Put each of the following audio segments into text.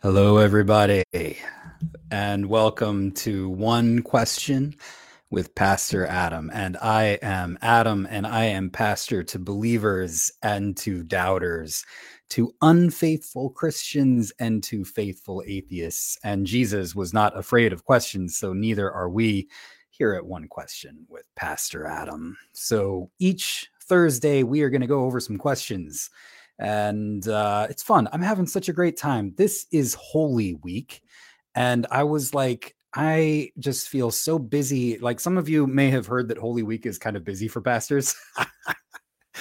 Hello, everybody, and welcome to One Question with Pastor Adam. And I am Adam, and I am pastor to believers and to doubters, to unfaithful Christians and to faithful atheists. And Jesus was not afraid of questions, so neither are we here at One Question with Pastor Adam. So each Thursday, we are going to go over some questions and uh, it's fun. I'm having such a great time. This is Holy Week, and I was like, I just feel so busy. Like some of you may have heard that Holy Week is kind of busy for pastors.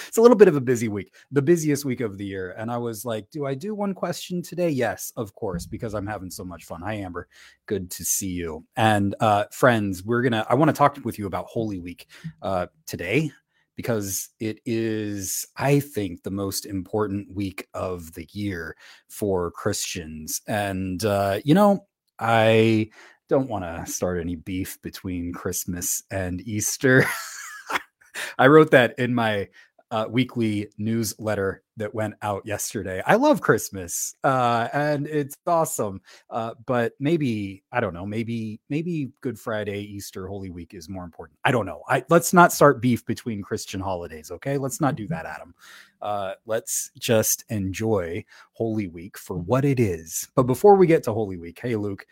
it's a little bit of a busy week, the busiest week of the year. And I was like, do I do one question today? Yes, of course, because I'm having so much fun. Hi, Amber. Good to see you. And uh, friends, we're going to, I want to talk with you about Holy Week uh, today because it is, I think, the most important week of the year for Christians. And, uh, you know, I don't want to start any beef between Christmas and Easter. I wrote that in my uh, weekly newsletter that went out yesterday. I love Christmas, uh, and it's awesome. Uh, but maybe I don't know. Maybe maybe Good Friday, Easter, Holy Week is more important. I don't know. I let's not start beef between Christian holidays. Okay, let's not do mm-hmm. that, Adam. Uh, let's just enjoy Holy Week for what it is. But before we get to Holy Week, hey Luke.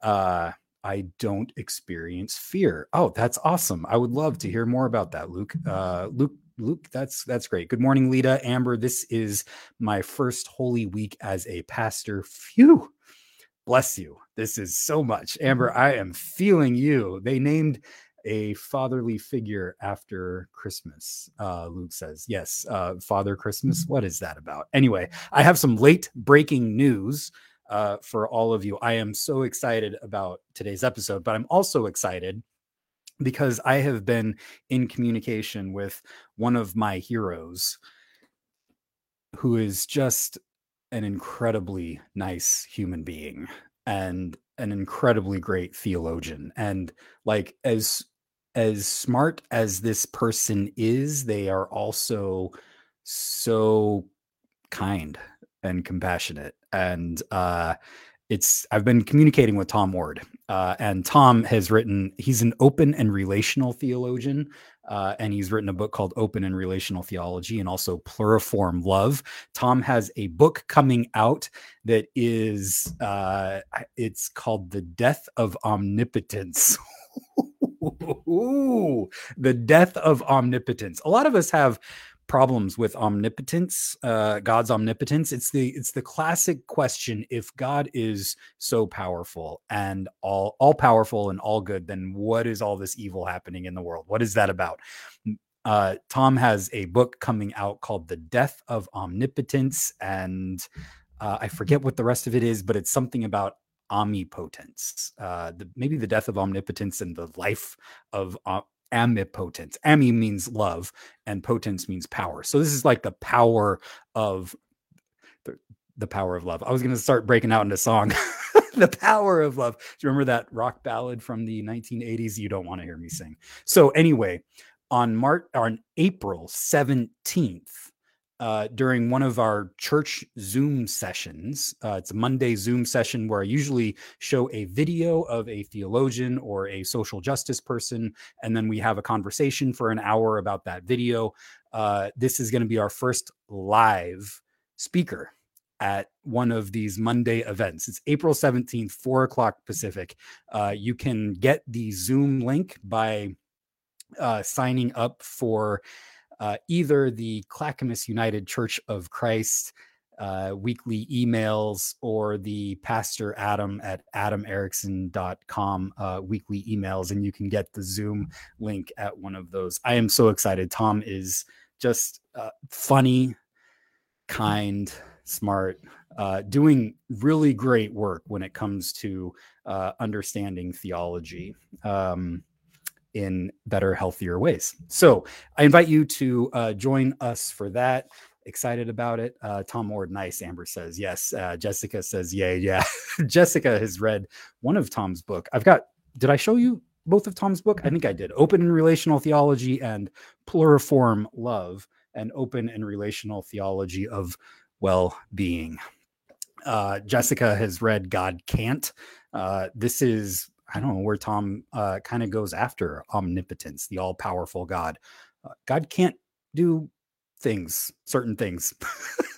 Uh, I don't experience fear. Oh, that's awesome. I would love to hear more about that, Luke. Uh, Luke Luke, that's that's great. Good morning, Lita. Amber, this is my first holy week as a pastor. Phew. Bless you. This is so much. Amber, I am feeling you. They named a fatherly figure after Christmas. Uh, Luke says, Yes, uh, Father Christmas. What is that about? Anyway, I have some late breaking news uh, for all of you. I am so excited about today's episode, but I'm also excited because I have been in communication with one of my heroes who is just an incredibly nice human being and an incredibly great theologian. And like as as smart as this person is they are also so kind and compassionate. And uh it's I've been communicating with Tom Oord, uh, and Tom has written. He's an open and relational theologian, uh, and he's written a book called Open and Relational Theology, and also Pluriform Love. Tom has a book coming out that is uh, it's called The Death of Omnipotence. Ooh, the death of omnipotence. A lot of us have problems with omnipotence uh, god's omnipotence. It's the it's the classic question if god is so powerful and all all powerful and all good then what is all this evil happening in the world? What is that about? Uh, tom has a book coming out called the death of omnipotence and uh, i forget what the rest of it is but it's something about omnipotence uh, the, maybe the death of omnipotence and the life of uh, amipotence. Ami means love, and potence means power. So this is like the power of the, the power of love. I was going to start breaking out into song. the power of love. Do you remember that rock ballad from the 1980s? You don't want to hear me sing. So anyway, on March on April 17th, uh, during one of our church Zoom sessions. Uh, it's a Monday Zoom session where I usually show a video of a theologian or a social justice person, and then we have a conversation for an hour about that video. Uh, this is going to be our first live speaker at one of these Monday events. It's April 17th, 4 o'clock Pacific. Uh, you can get the Zoom link by uh, signing up for uh, either the Clackamas United Church of Christ uh, weekly emails or the Pastor Adam at adamerickson.com uh, weekly emails, and you can get the Zoom link at one of those. I am so excited. Tom is just uh, funny, kind, smart, uh, doing really great work when it comes to uh, understanding theology. Um, in better, healthier ways. So I invite you to uh, join us for that. Excited about it. Uh, Tom Oord, nice. Amber says yes. Uh, Jessica says yay. Yeah. Jessica has read one of Tom's book. I've got. Did I show you both of Tom's book? I think I did. Open and Relational Theology and Pluriform Love, and Open and Relational Theology of Well-being. Uh, Jessica has read God Can't. Uh, this is, I don't know, where Tom uh, kind of goes after omnipotence, the all powerful God. Uh, God can't do things, certain things.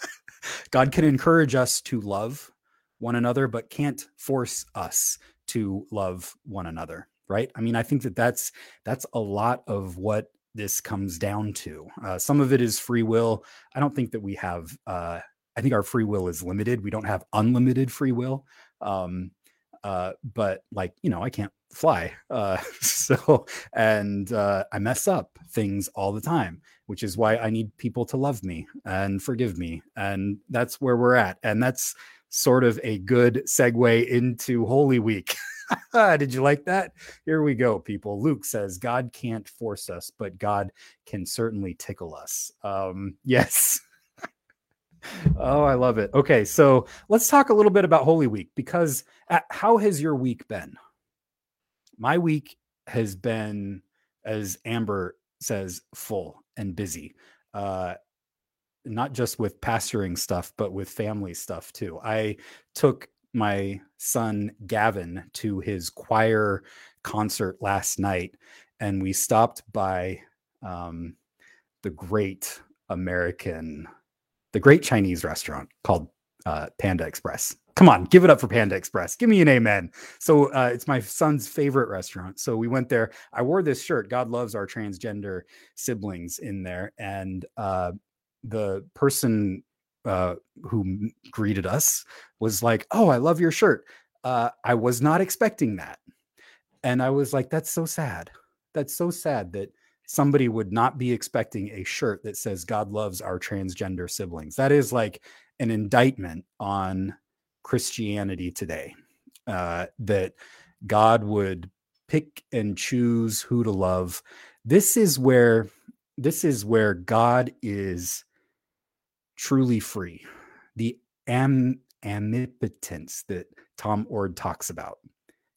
God can encourage us to love one another, but can't force us to love one another. Right. I mean, I think that that's that's a lot of what this comes down to. Uh, some of it is free will. I don't think that we have. Uh, I think our free will is limited. We don't have unlimited free will. Um, uh, but like you know, I can't fly, uh, so and uh, I mess up things all the time, which is why I need people to love me and forgive me, and that's where we're at, and that's sort of a good segue into Holy Week. Did you like that? Here we go, people. Luke says, God can't force us, but God can certainly tickle us. Um, yes. Oh, I love it. Okay, so let's talk a little bit about Holy Week because uh, how has your week been? My week has been, as Amber says, full and busy. Uh, not just with pastoring stuff, but with family stuff too. I took my son Gavin to his choir concert last night, and we stopped by um, the great American, the great Chinese restaurant called uh, Panda Express. Come on, give it up for Panda Express. Give me an amen. So uh, it's my son's favorite restaurant. So we went there. I wore this shirt. God loves our transgender siblings in there, and uh, the person uh, who greeted us was like, "Oh, I love your shirt." Uh, I was not expecting that, and I was like, "That's so sad. That's so sad that somebody would not be expecting a shirt that says God loves our transgender siblings." That is like an indictment on Christianity today. Uh, that God would pick and choose who to love. This is where this is where God is truly free, the am- omnipotence that Tom Oord talks about.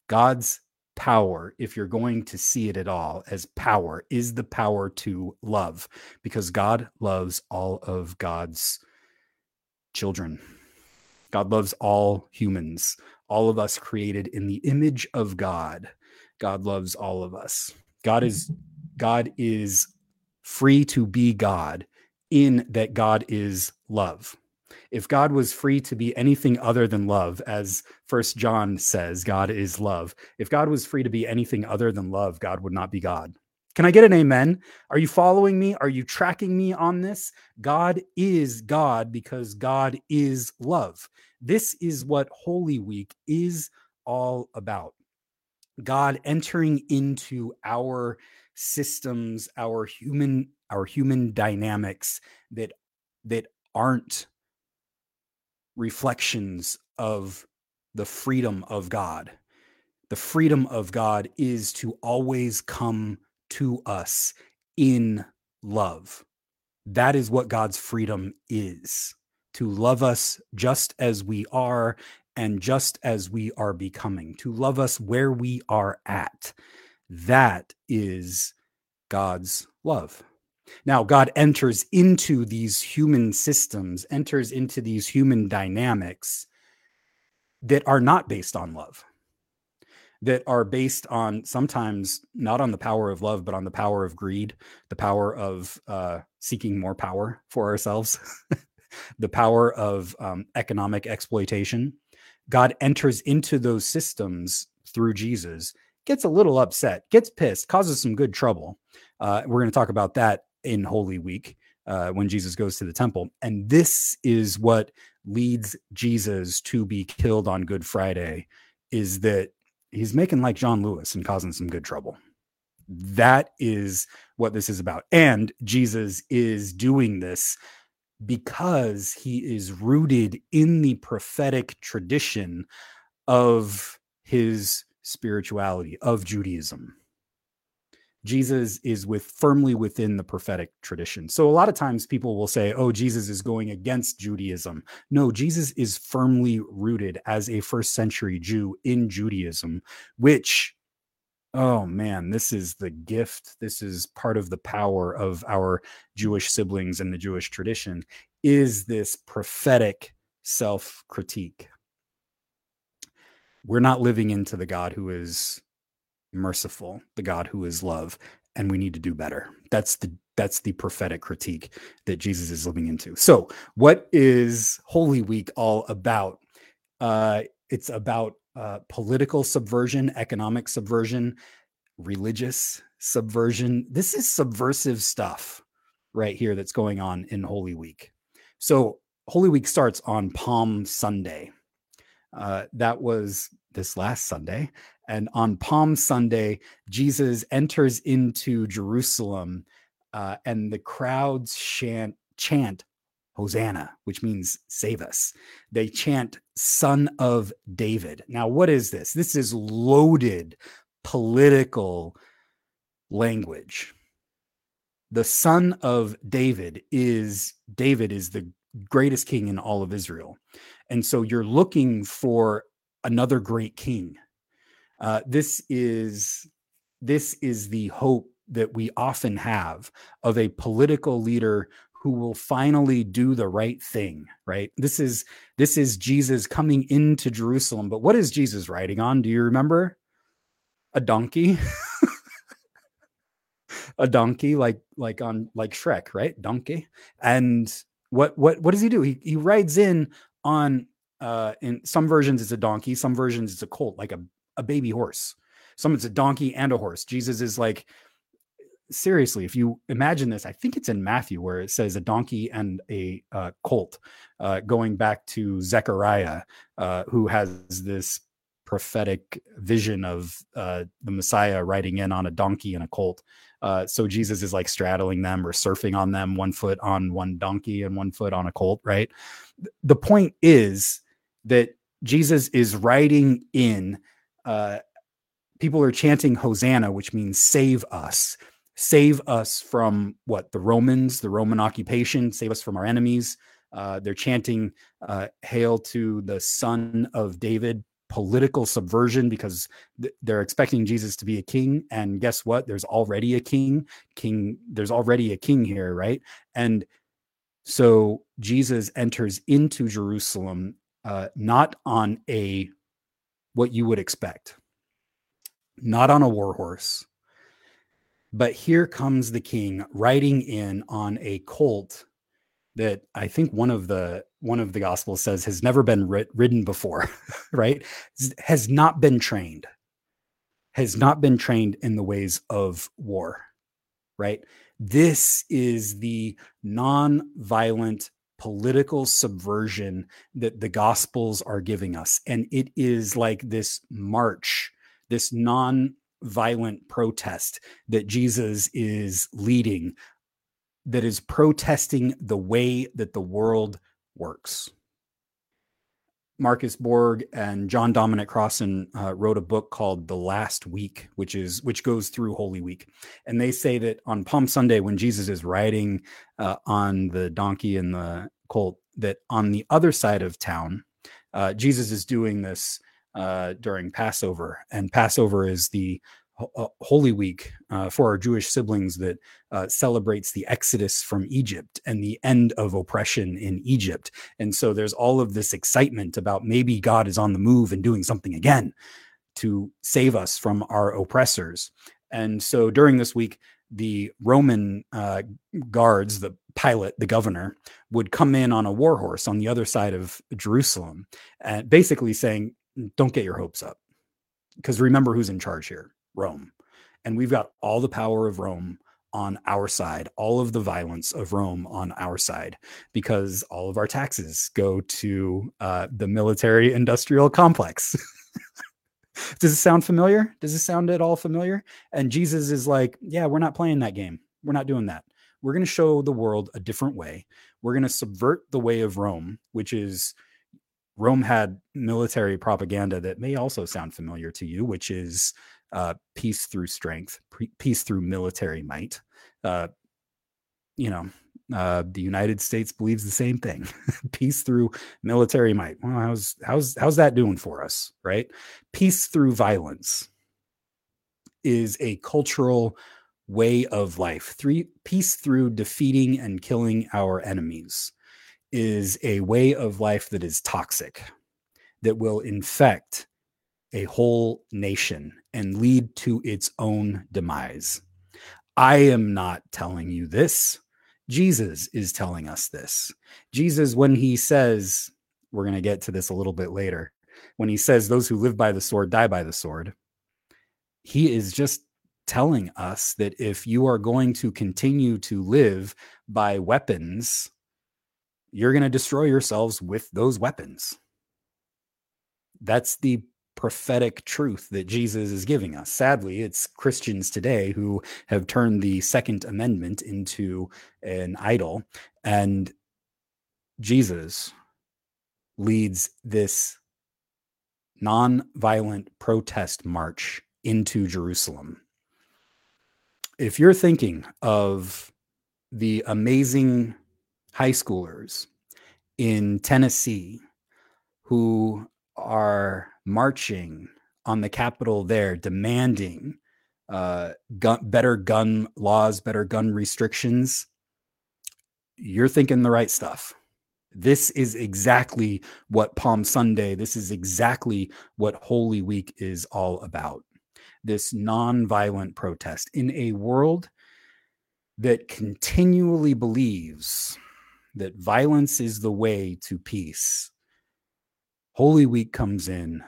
God's power, if you're going to see it at all as power, is the power to love because God loves all of God's children. God loves all humans, all of us created in the image of God. God loves all of us. God is mm-hmm. God is free to be God in that God is love. If God was free to be anything other than love, as First John says, God is love. If God was free to be anything other than love, God would not be God. Can I get an amen? Are you following me? Are you tracking me on this? God is God because God is love. This is what Holy Week is all about. God entering into our systems, our human our human dynamics that that aren't reflections of the freedom of God. The freedom of God is to always come to us in love. That is what God's freedom is to love us just as we are and just as we are becoming, to love us where we are at. That is God's love. Now, God enters into these human systems, enters into these human dynamics that are not based on love, that are based on sometimes not on the power of love, but on the power of greed, the power of uh, seeking more power for ourselves, the power of um, economic exploitation. God enters into those systems through Jesus, gets a little upset, gets pissed, causes some good trouble. Uh, we're going to talk about that in Holy Week uh, when Jesus goes to the temple. And this is what leads Jesus to be killed on Good Friday is that he's making like John Lewis and causing some good trouble. That is what this is about. And Jesus is doing this because he is rooted in the prophetic tradition of his spirituality, of Judaism. Jesus is with firmly within the prophetic tradition. So a lot of times people will say, "Oh, Jesus is going against Judaism." No, Jesus is firmly rooted as a first century Jew in Judaism, which oh man, this is the gift. This is part of the power of our Jewish siblings and the Jewish tradition is this prophetic self critique. We're not living into the God who is merciful, the God who is love, and we need to do better. That's the that's the prophetic critique that Jesus is living into. So, what is Holy Week all about? Uh, it's about uh, political subversion, economic subversion, religious subversion. This is subversive stuff right here that's going on in Holy Week. So, Holy Week starts on Palm Sunday. Uh, that was this last Sunday. And on Palm Sunday, Jesus enters into Jerusalem uh, and the crowds chant, chant Hosanna, which means save us. They chant Son of David. Now, what is this? This is loaded political language. The Son of David is David is the greatest king in all of Israel. And so you're looking for another great king. Uh, this is this is the hope that we often have of a political leader who will finally do the right thing right? This is this is jesus coming into jerusalem but what is jesus riding on? Do you remember? A donkey? A donkey like like on like shrek right? Donkey. And what what what does he do? He, he rides in on uh in some versions it's a donkey some versions it's a colt like a, a baby horse Someone's a donkey and a horse jesus is like seriously, if you imagine this, I think it's in Matthew where it says a donkey and a uh, colt, uh, going back to Zechariah, uh, who has this prophetic vision of uh, the Messiah riding in on a donkey and a colt. Uh, so Jesus is like straddling them or surfing on them, one foot on one donkey and one foot on a colt, right? The point is that Jesus is riding in. Uh, people are chanting Hosanna, which means save us save us from what the Romans, the Roman occupation, save us from our enemies. Uh, they're chanting uh, "Hail to the Son of David." Political subversion because th- they're expecting Jesus to be a king, and guess what? There's already a king. King, there's already a king here, right? And so Jesus enters into Jerusalem uh, not on a what you would expect, not on a war horse, but here comes the king riding in on a colt that I think one of the one of the gospels says has never been rid- ridden before, right? Has not been trained, has not been trained in the ways of war, right? This is the non-violent political subversion that the gospels are giving us, and it is like this march, this non violent protest that Jesus is leading that is protesting the way that the world works. Marcus Borg and John Dominic Crossan uh, wrote a book called The Last Week, which is which goes through Holy Week, and they say that on Palm Sunday when Jesus is riding uh, on the donkey and the colt, that on the other side of town, uh, Jesus is doing this uh, during Passover, and Passover is the uh, Holy Week uh, for our Jewish siblings that uh, celebrates the exodus from Egypt and the end of oppression in Egypt. And so there's all of this excitement about maybe God is on the move and doing something again to save us from our oppressors. And so during this week, the Roman uh, guards, the Pilate, the governor, would come in on a war horse on the other side of Jerusalem, and basically saying, "Don't get your hopes up." because remember who's in charge here Rome. And we've got all the power of Rome on our side, all of the violence of Rome on our side, because all of our taxes go to uh, the military industrial complex. Does it sound familiar? Does it sound at all familiar? And Jesus is like, Yeah, we're not playing that game. We're not doing that. We're going to show the world a different way. We're going to subvert the way of Rome, which is Rome had military propaganda that may also sound familiar to you, which is uh, peace through strength, pre- peace through military might. Uh, you know, uh, the United States believes the same thing: peace through military might. Well, how's how's how's that doing for us, right? Peace through violence is a cultural way of life. Three peace through defeating and killing our enemies is a way of life that is toxic, that will infect a whole nation and lead to its own demise. I am not telling you this. Jesus is telling us this. Jesus, when he says, we're going to get to this a little bit later, when he says, those who live by the sword die by the sword, he is just telling us that if you are going to continue to live by weapons, you're going to destroy yourselves with those weapons. That's the prophetic truth that Jesus is giving us. Sadly, it's Christians today who have turned the Second Amendment into an idol. And Jesus leads this non-violent protest march into Jerusalem. If you're thinking of the amazing high schoolers in Tennessee who are marching on the Capitol there, demanding uh, gun, better gun laws, better gun restrictions, you're thinking the right stuff. This is exactly what Palm Sunday, this is exactly what Holy Week is all about. This nonviolent protest in a world that continually believes that violence is the way to peace. Holy Week comes in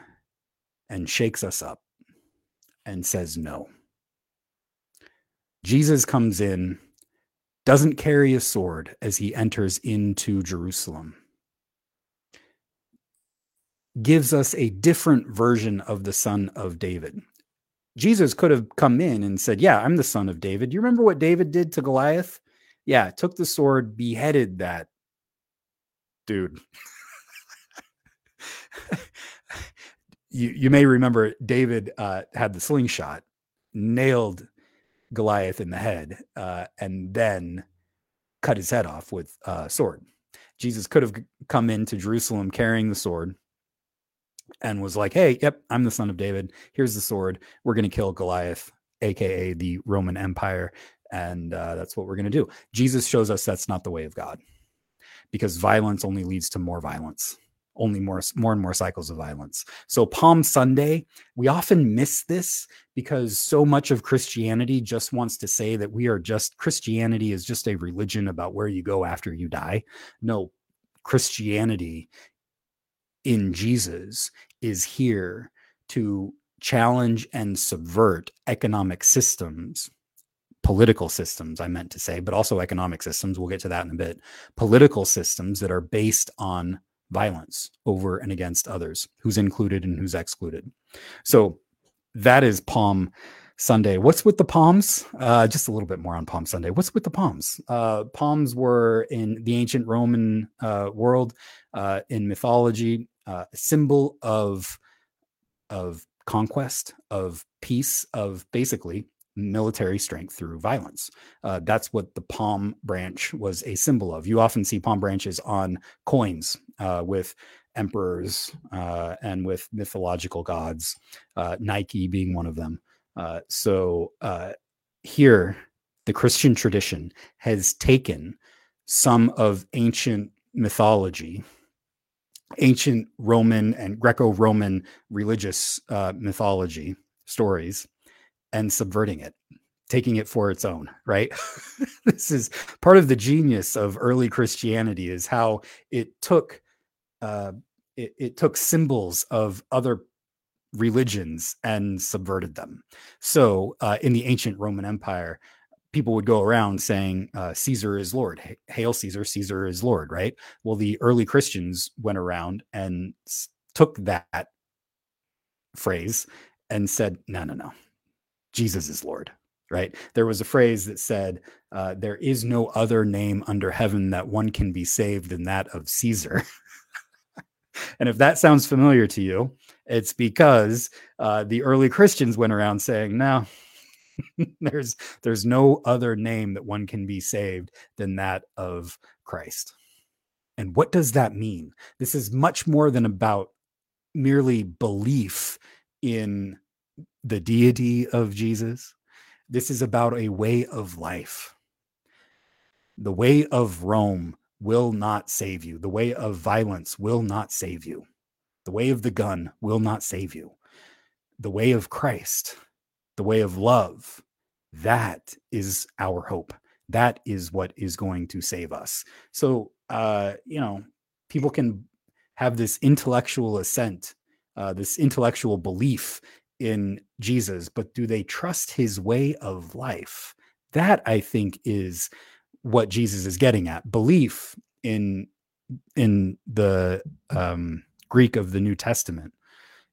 and shakes us up and says no. Jesus comes in, doesn't carry a sword as he enters into Jerusalem, gives us a different version of the son of David. Jesus could have come in and said, Yeah, I'm the son of David. You remember what David did to Goliath? Yeah, took the sword, beheaded that dude. you you may remember David uh, had the slingshot, nailed Goliath in the head, uh, and then cut his head off with a sword. Jesus could have come into Jerusalem carrying the sword and was like, "Hey, yep, I'm the son of David. Here's the sword. We're going to kill Goliath, aka the Roman Empire, and uh, that's what we're going to do." Jesus shows us that's not the way of God, because violence only leads to more violence only more more and more cycles of violence. So Palm Sunday, we often miss this because so much of Christianity just wants to say that we are just Christianity is just a religion about where you go after you die. No, Christianity in Jesus is here to challenge and subvert economic systems political systems, I meant to say, but also economic systems. We'll get to that in a bit. Political systems that are based on violence over and against others, who's included and who's excluded. So that is Palm Sunday. What's with the palms? Uh, just a little bit more on Palm Sunday. What's with the palms? Uh, palms were in the ancient Roman uh, world, uh, in mythology, uh, symbol of of conquest, of peace, of basically military strength through violence. Uh, that's what the palm branch was a symbol of. You often see palm branches on coins uh, with emperors uh, and with mythological gods, uh, Nike being one of them. Uh, so uh, here, the Christian tradition has taken some of ancient mythology, ancient Roman and Greco Roman religious mythology stories and subverting it taking it for its own right? This is part of the genius of early christianity is how it took uh, it, it took symbols of other religions and subverted them. So uh, in the ancient roman empire people would go around saying uh, caesar is lord hail caesar caesar is lord right well the early christians went around and took that phrase and said no no no Jesus is Lord, right? There was a phrase that said, uh, There is no other name under heaven that one can be saved than that of Caesar. and if that sounds familiar to you, it's because uh, the early Christians went around saying, No, there's there's no other name that one can be saved than that of Christ. And what does that mean? This is much more than about merely belief in the deity of Jesus. This is about a way of life. The way of Rome will not save you. The way of violence will not save you. The way of the gun will not save you. The way of Christ, the way of love, that is our hope. That is what is going to save us. So, uh, you know, people can have this intellectual assent, uh, this intellectual belief in Jesus, but do they trust his way of life? That I think is what Jesus is getting at. Belief in in the um, Greek of the New Testament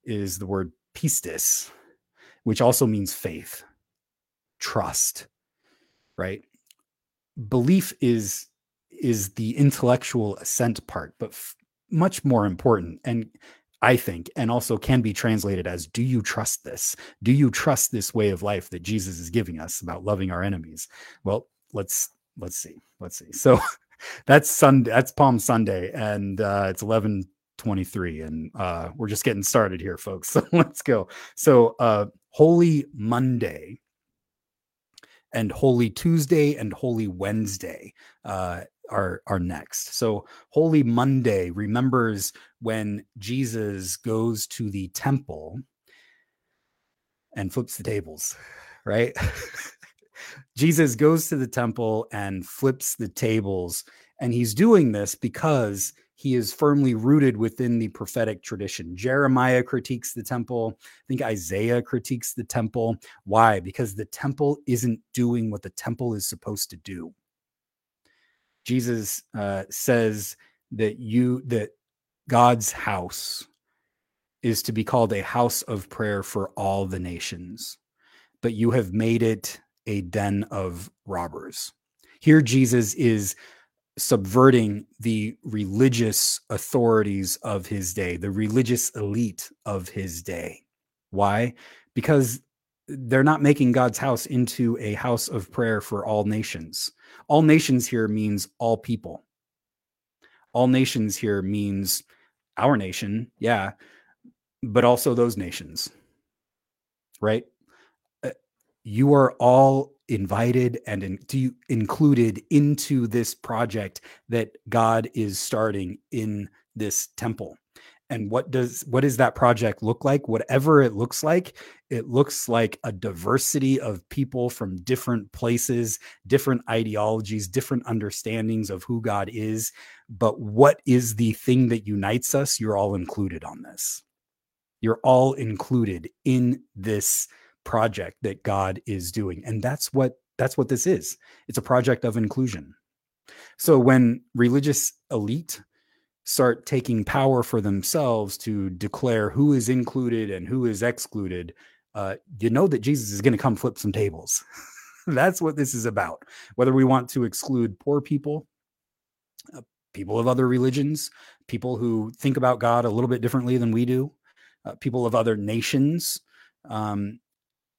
is the word pistis, which also means faith, trust, right? Belief is is the intellectual assent part, but f- much more important and I think, and also can be translated as Do you trust this? Do you trust this way of life that Jesus is giving us about loving our enemies? Well, let's let's see. Let's see. So that's Sunday, that's Palm Sunday, and uh, it's 11 23, and uh, we're just getting started here, folks. So let's go. So uh, Holy Monday and Holy Tuesday and Holy Wednesday uh, are are next. So Holy Monday remembers when Jesus goes to the temple and flips the tables, right? Jesus goes to the temple and flips the tables and he's doing this because he is firmly rooted within the prophetic tradition. Jeremiah critiques the temple. I think Isaiah critiques the temple. Why? Because the temple isn't doing what the temple is supposed to do. Jesus uh, says that you that God's house is to be called a house of prayer for all the nations, but you have made it a den of robbers. Here, Jesus is subverting the religious authorities of his day, the religious elite of his day. Why? Because they're not making God's house into a house of prayer for all nations. All nations here means all people. All nations here means our nation, yeah, but also those nations, right? Uh, you are all invited and in, to, included into this project that God is starting in this temple. And what does what does that project look like? Whatever it looks like, it looks like a diversity of people from different places, different ideologies, different understandings of who God is. But what is the thing that unites us? You're all included on this. You're all included in this project that God is doing. And that's what that's what this is. It's a project of inclusion. So when religious elite start taking power for themselves to declare who is included and who is excluded, uh, you know that Jesus is going to come flip some tables. That's what this is about. Whether we want to exclude poor people, uh, people of other religions, people who think about God a little bit differently than we do, uh, people of other nations, um,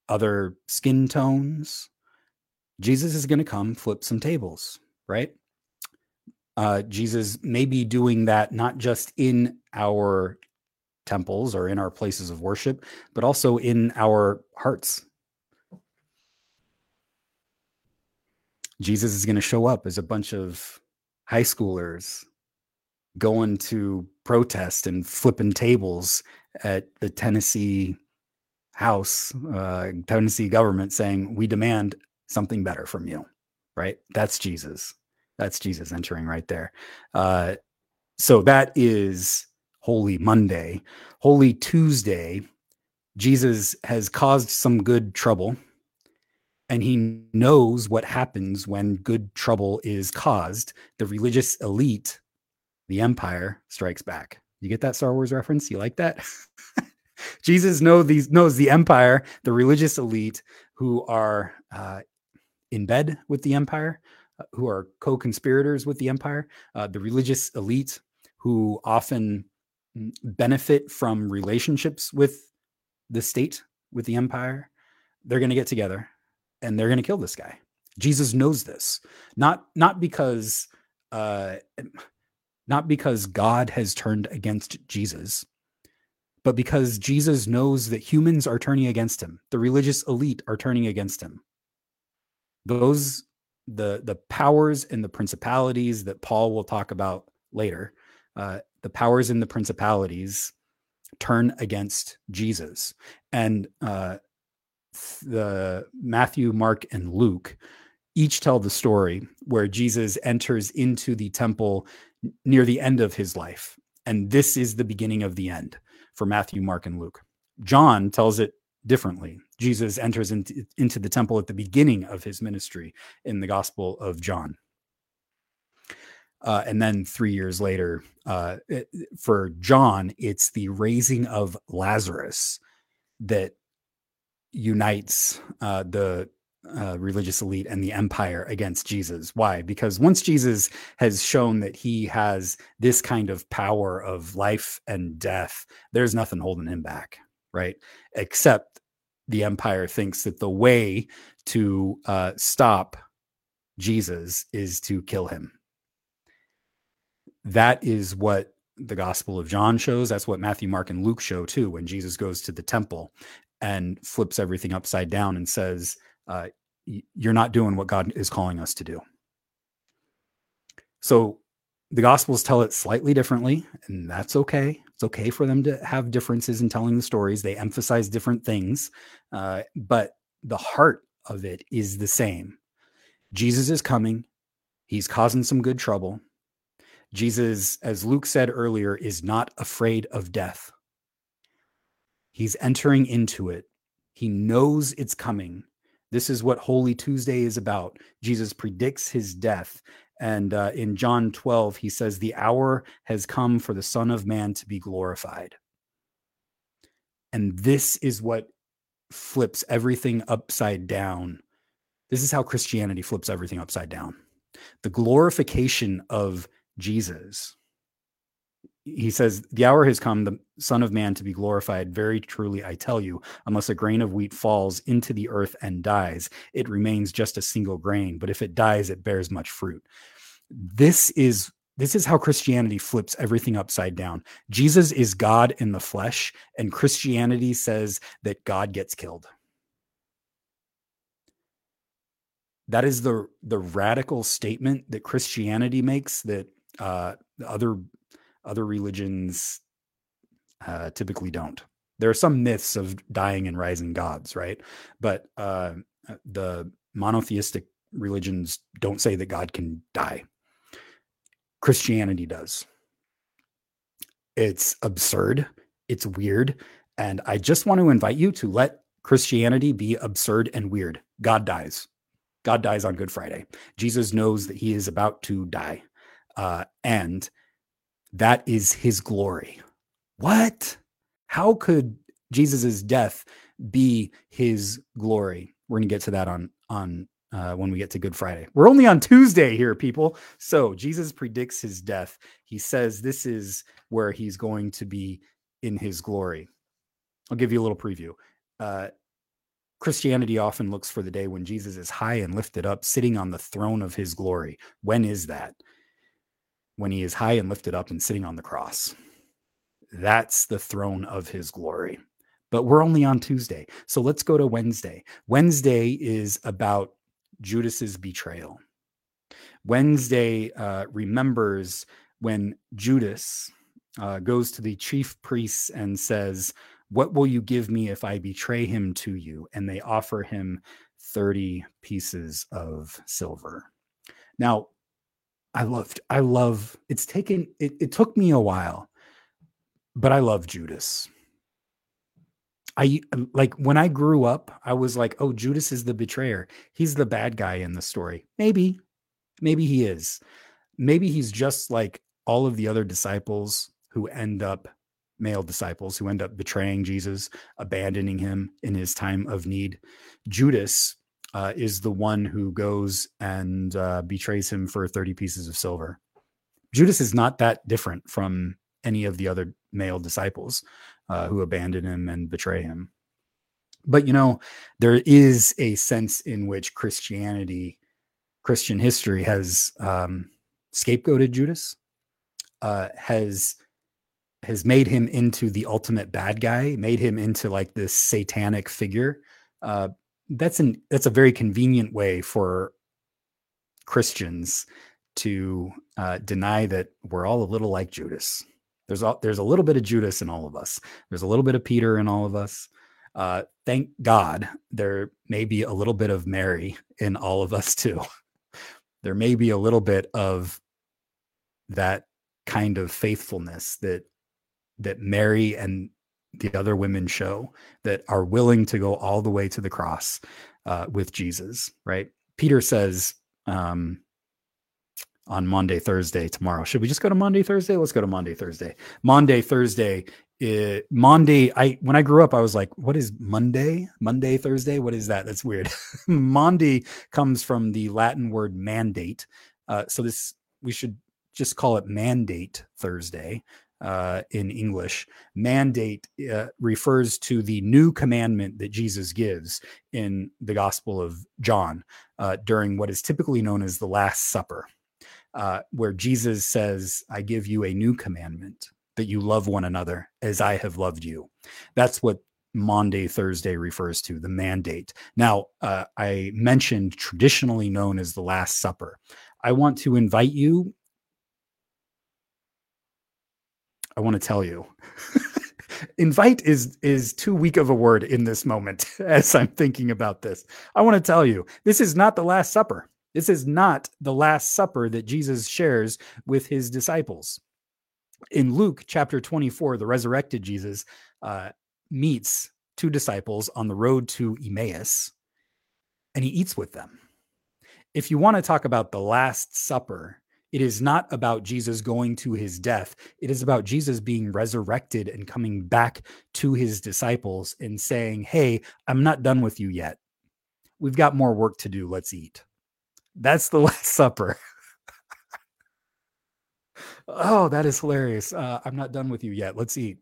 other skin tones. Jesus is going to come flip some tables, right? Uh, Jesus may be doing that not just in our temples or in our places of worship, but also in our hearts. Jesus is going to show up as a bunch of high schoolers going to protest and flipping tables at the Tennessee House, uh, Tennessee government saying, We demand something better from you, right? That's Jesus. That's Jesus entering right there. Uh, so that is Holy Monday. Holy Tuesday, Jesus has caused some good trouble and he knows what happens when good trouble is caused. The religious elite, the empire, strikes back. You get that Star Wars reference? You like that? Jesus know these knows the empire, the religious elite who are uh, in bed with the empire, uh, who are co-conspirators with the empire, uh, the religious elite who often mm, benefit from relationships with the state, with the empire. They're going to get together and they're going to kill this guy. Jesus knows this, not not because uh, not because God has turned against Jesus, but because Jesus knows that humans are turning against him. The religious elite are turning against him. Those the the powers and the principalities that Paul will talk about later, uh, the powers and the principalities turn against Jesus, and uh, the Matthew, Mark, and Luke each tell the story where Jesus enters into the temple near the end of his life, and this is the beginning of the end for Matthew, Mark, and Luke. John tells it differently. Jesus enters into, the temple at the beginning of his ministry in the Gospel of John. Uh, and then three years later, uh, it, for John, it's the raising of Lazarus that unites uh, the uh, religious elite and the empire against Jesus. Why? Because once Jesus has shown that he has this kind of power of life and death, there's nothing holding him back, right? Except the empire thinks that the way to uh, stop Jesus is to kill him. That is what the Gospel of John shows. That's what Matthew, Mark, and Luke show too. When Jesus goes to the temple and flips everything upside down and says, uh, "You're not doing what God is calling us to do." So the Gospels tell it slightly differently, and that's okay. It's okay for them to have differences in telling the stories. They emphasize different things, uh, but the heart of it is the same. Jesus is coming. He's causing some good trouble. Jesus, as Luke said earlier, is not afraid of death. He's entering into it. He knows it's coming. This is what Holy Tuesday is about. Jesus predicts his death. And uh, in John 12, he says, The hour has come for the Son of Man to be glorified. And this is what flips everything upside down. This is how Christianity flips everything upside down. The glorification of Jesus. He says, The hour has come, the Son of Man to be glorified. Very truly, I tell you, unless a grain of wheat falls into the earth and dies, it remains just a single grain. But if it dies, it bears much fruit. This is this is how Christianity flips everything upside down. Jesus is God in the flesh, and Christianity says that God gets killed. That is the the radical statement that Christianity makes that uh, other other religions uh, typically don't. There are some myths of dying and rising gods, right? But uh, the monotheistic religions don't say that God can die. Christianity does. It's absurd. It's weird. And I just want to invite you to let Christianity be absurd and weird. God dies. God dies on Good Friday. Jesus knows that he is about to die uh, and that is his glory. What? How could Jesus's death be his glory? We're going to get to that on on uh, when we get to Good Friday. We're only on Tuesday here, people. So Jesus predicts his death. He says this is where he's going to be in his glory. I'll give you a little preview. Uh, Christianity often looks for the day when Jesus is high and lifted up, sitting on the throne of his glory. When is that? When he is high and lifted up and sitting on the cross. That's the throne of his glory. But we're only on Tuesday. So let's go to Wednesday. Wednesday is about Judas's betrayal. Wednesday uh, remembers when Judas uh, goes to the chief priests and says, What will you give me if I betray him to you? And they offer him 30 pieces of silver. Now, I loved, I love, it's taken, it, it took me a while, but I love Judas. I um, like when I grew up, I was like, oh, Judas is the betrayer. He's the bad guy in the story. Maybe, maybe he is. Maybe he's just like all of the other disciples who end up, male disciples who end up betraying Jesus, abandoning him in his time of need. Judas uh, is the one who goes and uh, betrays him for 30 pieces of silver. Judas is not that different from any of the other male disciples uh, who abandon him and betray him. But you know, there is a sense in which Christianity, Christian history has um, scapegoated Judas, uh, has has made him into the ultimate bad guy, made him into like this satanic figure, uh, that's an that's a very convenient way for Christians to uh, deny that we're all a little like Judas. There's a, there's a little bit of Judas in all of us. There's a little bit of Peter in all of us. Uh, thank God there may be a little bit of Mary in all of us too. there may be a little bit of that kind of faithfulness that that Mary and the other women show that are willing to go all the way to the cross uh, with Jesus, right? Peter says um, on Maundy, Thursday, tomorrow. Should we just go to Maundy, Thursday? Let's go to Maundy, Thursday. Maundy, Thursday. It, eh, Maundy, I when I grew up, I was like, "What is Maundy? Maundy, Thursday? What is that? That's weird." Maundy comes from the Latin word mandate, uh, so this we should just call it mandate Thursday uh, in English. Mandate uh, refers to the new commandment that Jesus gives in the Gospel of John uh, during what is typically known as the Last Supper, uh, where Jesus says, I give you a new commandment that you love one another as I have loved you. That's what Maundy Thursday refers to, the mandate. Now, uh, I mentioned traditionally known as the Last Supper. I want to invite you I want to tell you. Invite is is too weak of a word in this moment as I'm thinking about this. I want to tell you, this is not the last supper. This is not the last supper that Jesus shares with his disciples. In Luke chapter 24, the resurrected Jesus uh, meets two disciples on the road to Emmaus and he eats with them. If you want to talk about the Last Supper, it is not about Jesus going to his death. It is about Jesus being resurrected and coming back to his disciples and saying, Hey, I'm not done with you yet. We've got more work to do. Let's eat. That's the Last Supper. oh, that is hilarious. Uh, I'm not done with you yet. Let's eat.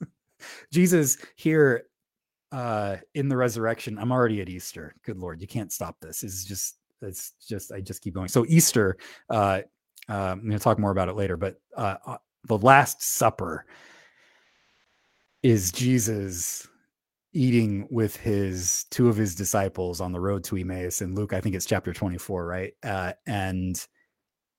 Jesus here uh, in the resurrection. I'm already at Easter. Good Lord, you can't stop this. It's just, it's just, I just keep going. So Easter, uh, uh, I'm going to talk more about it later, but uh, uh, the Last Supper is Jesus eating with his two of his disciples on the road to Emmaus in Luke. I think it's chapter 24, right? Uh, and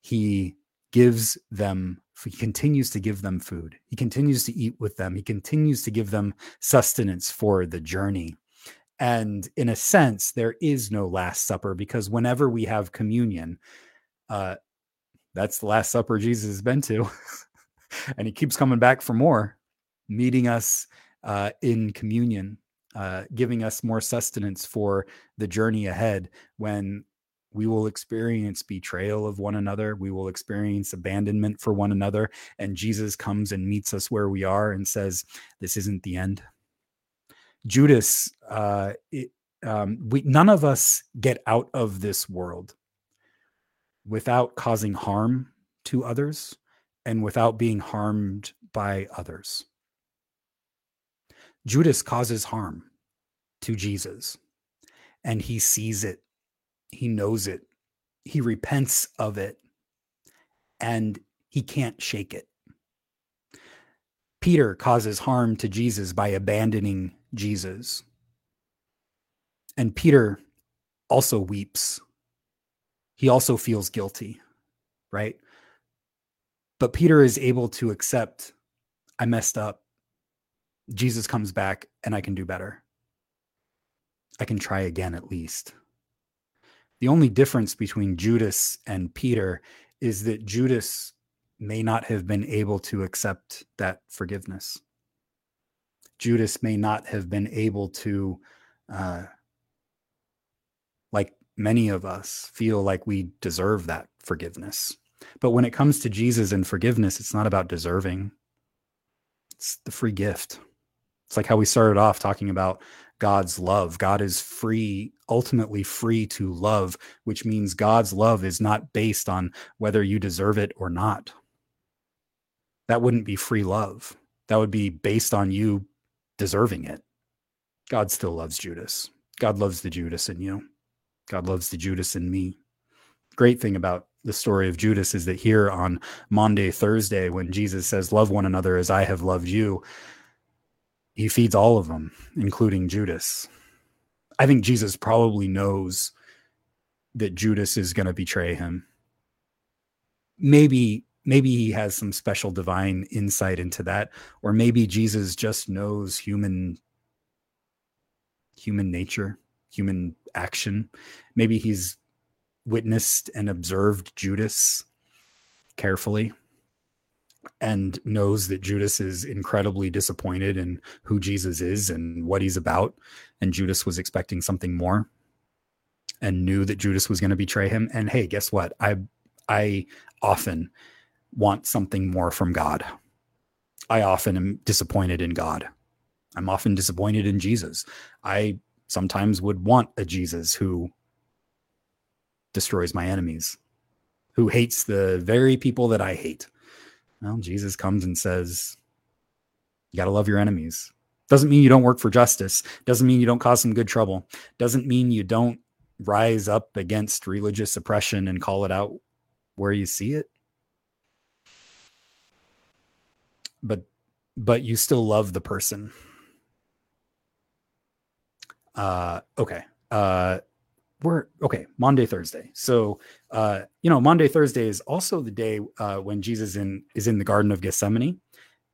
he gives them, he continues to give them food. He continues to eat with them. He continues to give them sustenance for the journey. And in a sense, there is no Last Supper because whenever we have communion, uh, that's the last supper Jesus has been to. and he keeps coming back for more, meeting us uh, in communion, uh, giving us more sustenance for the journey ahead when we will experience betrayal of one another. We will experience abandonment for one another. And Jesus comes and meets us where we are and says, This isn't the end. Judas, uh, it, um, we, none of us get out of this world without causing harm to others and without being harmed by others. Judas causes harm to Jesus and he sees it, he knows it, he repents of it, and he can't shake it. Peter causes harm to Jesus by abandoning Jesus. And Peter also weeps he also feels guilty, right? But Peter is able to accept, I messed up. Jesus comes back and I can do better. I can try again at least. The only difference between Judas and Peter is that Judas may not have been able to accept that forgiveness. Judas may not have been able to, uh, many of us feel like we deserve that forgiveness. But when it comes to Jesus and forgiveness, it's not about deserving, it's the free gift. It's like how we started off talking about God's love. God is free, ultimately free to love, which means God's love is not based on whether you deserve it or not. That wouldn't be free love. That would be based on you deserving it. God still loves Judas. God loves the Judas in you. God loves the Judas in me. Great thing about the story of Judas is that here on Maundy, Thursday, when Jesus says, Love one another as I have loved you, he feeds all of them, including Judas. I think Jesus probably knows that Judas is going to betray him. Maybe maybe he has some special divine insight into that or maybe Jesus just knows human human nature, human action. Maybe he's witnessed and observed Judas carefully and knows that Judas is incredibly disappointed in who Jesus is and what he's about. And Judas was expecting something more and knew that Judas was going to betray him. And hey, guess what? I I often want something more from God. I often am disappointed in God. I'm often disappointed in Jesus. I sometimes would want a Jesus who destroys my enemies, who hates the very people that I hate. Well, Jesus comes and says, You got to love your enemies. Doesn't mean you don't work for justice. Doesn't mean you don't cause some good trouble. Doesn't mean you don't rise up against religious oppression and call it out where you see it. But but you still love the person. Uh okay. Uh we're okay Maundy, Thursday. So uh, you know, Maundy, Thursday is also the day uh, when Jesus in is in the Garden of Gethsemane,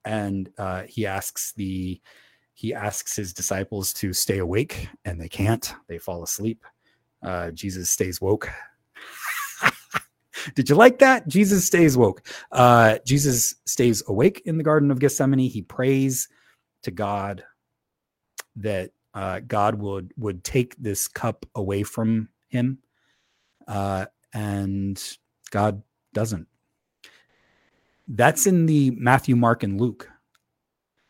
and uh, he asks the he asks his disciples to stay awake, and they can't. They fall asleep. Uh, Jesus stays woke. Did you like that? Jesus stays woke. Uh, Jesus stays awake in the Garden of Gethsemane. He prays to God that uh, God would would take this cup away from him, uh, and God doesn't. That's in the Matthew, Mark, and Luke.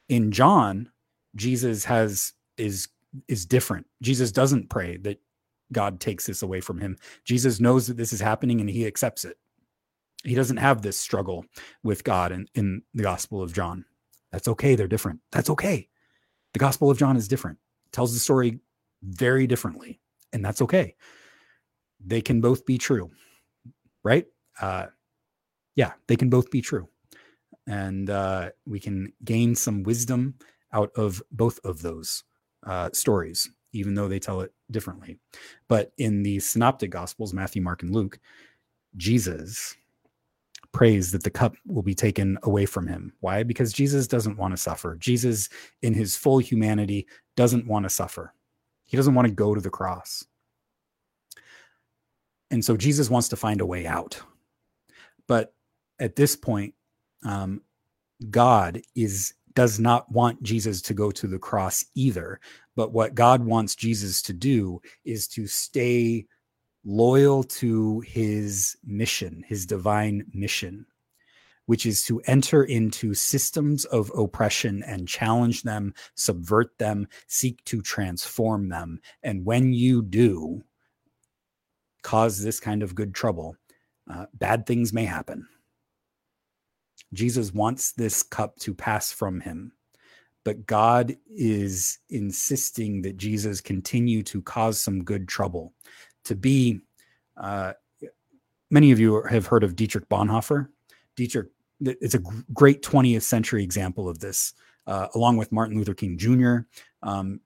In John, Jesus has is is different. Jesus doesn't pray that God takes this away from him. Jesus knows that this is happening and he accepts it. He doesn't have this struggle with God in, in the Gospel of John. That's okay. They're different. That's okay. The Gospel of John is different tells the story very differently, and that's okay. They can both be true, right? Uh, yeah, they can both be true, and uh, we can gain some wisdom out of both of those uh, stories, even though they tell it differently. But in the synoptic gospels, Matthew, Mark, and Luke, Jesus prays that the cup will be taken away from him. Why? Because Jesus doesn't want to suffer. Jesus, in his full humanity, doesn't want to suffer. He doesn't want to go to the cross. And so Jesus wants to find a way out. But at this point, um, God is does not want Jesus to go to the cross either. But what God wants Jesus to do is to stay loyal to his mission, his divine mission, which is to enter into systems of oppression and challenge them, subvert them, seek to transform them. And when you do cause this kind of good trouble, uh, bad things may happen. Jesus wants this cup to pass from him but God is insisting that Jesus continue to cause some good trouble to be. Uh, many of you have heard of Dietrich Bonhoeffer. Dietrich, it's a great 20th century example of this, uh, along with Martin Luther King Jr. Um,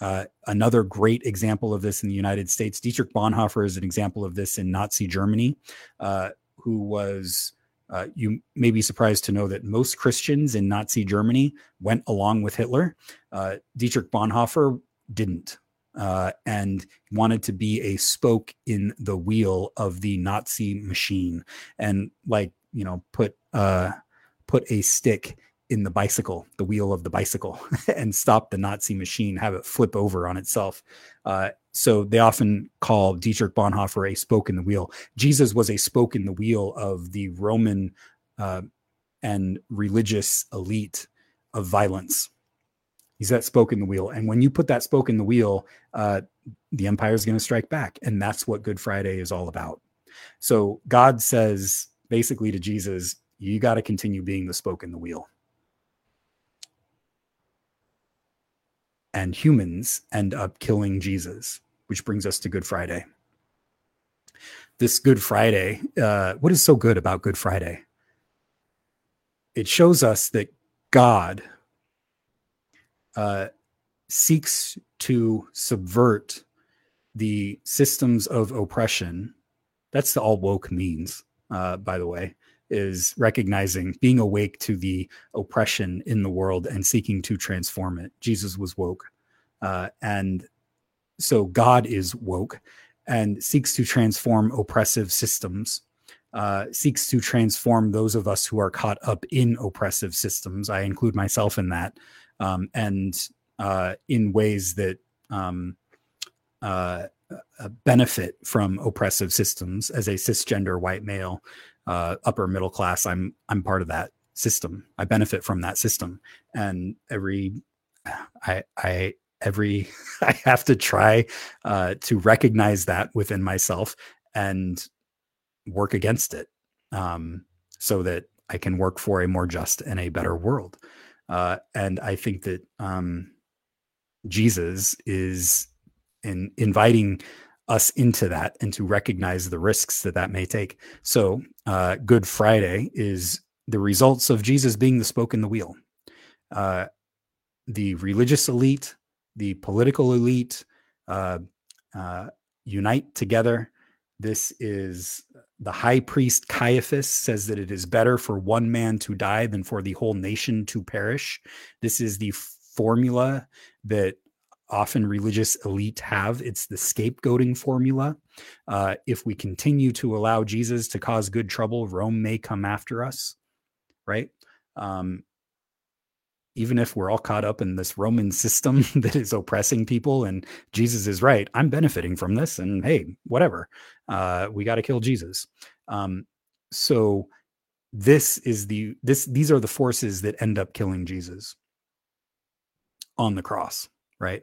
uh, another great example of this in the United States, Dietrich Bonhoeffer is an example of this in Nazi Germany, uh, who was. Uh, you may be surprised to know that most Christians in Nazi Germany went along with Hitler. Uh, Dietrich Bonhoeffer didn't uh, and wanted to be a spoke in the wheel of the Nazi machine, and like you know, put uh, put a stick in the bicycle, the wheel of the bicycle, and stop the Nazi machine, have it flip over on itself. Uh, so they often call Dietrich Bonhoeffer a spoke in the wheel. Jesus was a spoke in the wheel of the Roman uh, and religious elite of violence He's that spoke in the wheel. And when you put that spoke in the wheel, uh, the empire is going to strike back. And that's what Good Friday is all about. So God says basically to Jesus, you got to continue being the spoke in the wheel. And humans end up killing Jesus, which brings us to Good Friday. This Good Friday, uh, what is so good about Good Friday? It shows us that God uh, seeks to subvert the systems of oppression. That's the all woke means, uh, by the way, is recognizing being awake to the oppression in the world and seeking to transform it. Jesus was woke. Uh, and so God is woke and seeks to transform oppressive systems, uh, seeks to transform those of us who are caught up in oppressive systems. I include myself in that, um, and uh, in ways that um, uh, uh benefit from oppressive systems. As a cisgender white male, uh, upper middle class, I'm I'm part of that system. I benefit from that system, and every I I every I have to try uh, to recognize that within myself and work against it, um, so that I can work for a more just and a better world. Uh, and I think that um, Jesus is in inviting us into that and to recognize the risks that that may take. So, uh, Good Friday is the results of Jesus being the spoke in the wheel. Uh, the religious elite, the political elite uh, uh, unite together. This is the high priest Caiaphas says that it is better for one man to die than for the whole nation to perish. This is the formula that often religious elite have. It's the scapegoating formula. Uh, if we continue to allow Jesus to cause good trouble, Rome may come after us, right? Um, even if we're all caught up in this Roman system that is oppressing people, and Jesus is right, I'm benefiting from this, and hey, whatever, uh, we got to kill Jesus. Um, so this is the this these are the forces that end up killing Jesus on the cross, right?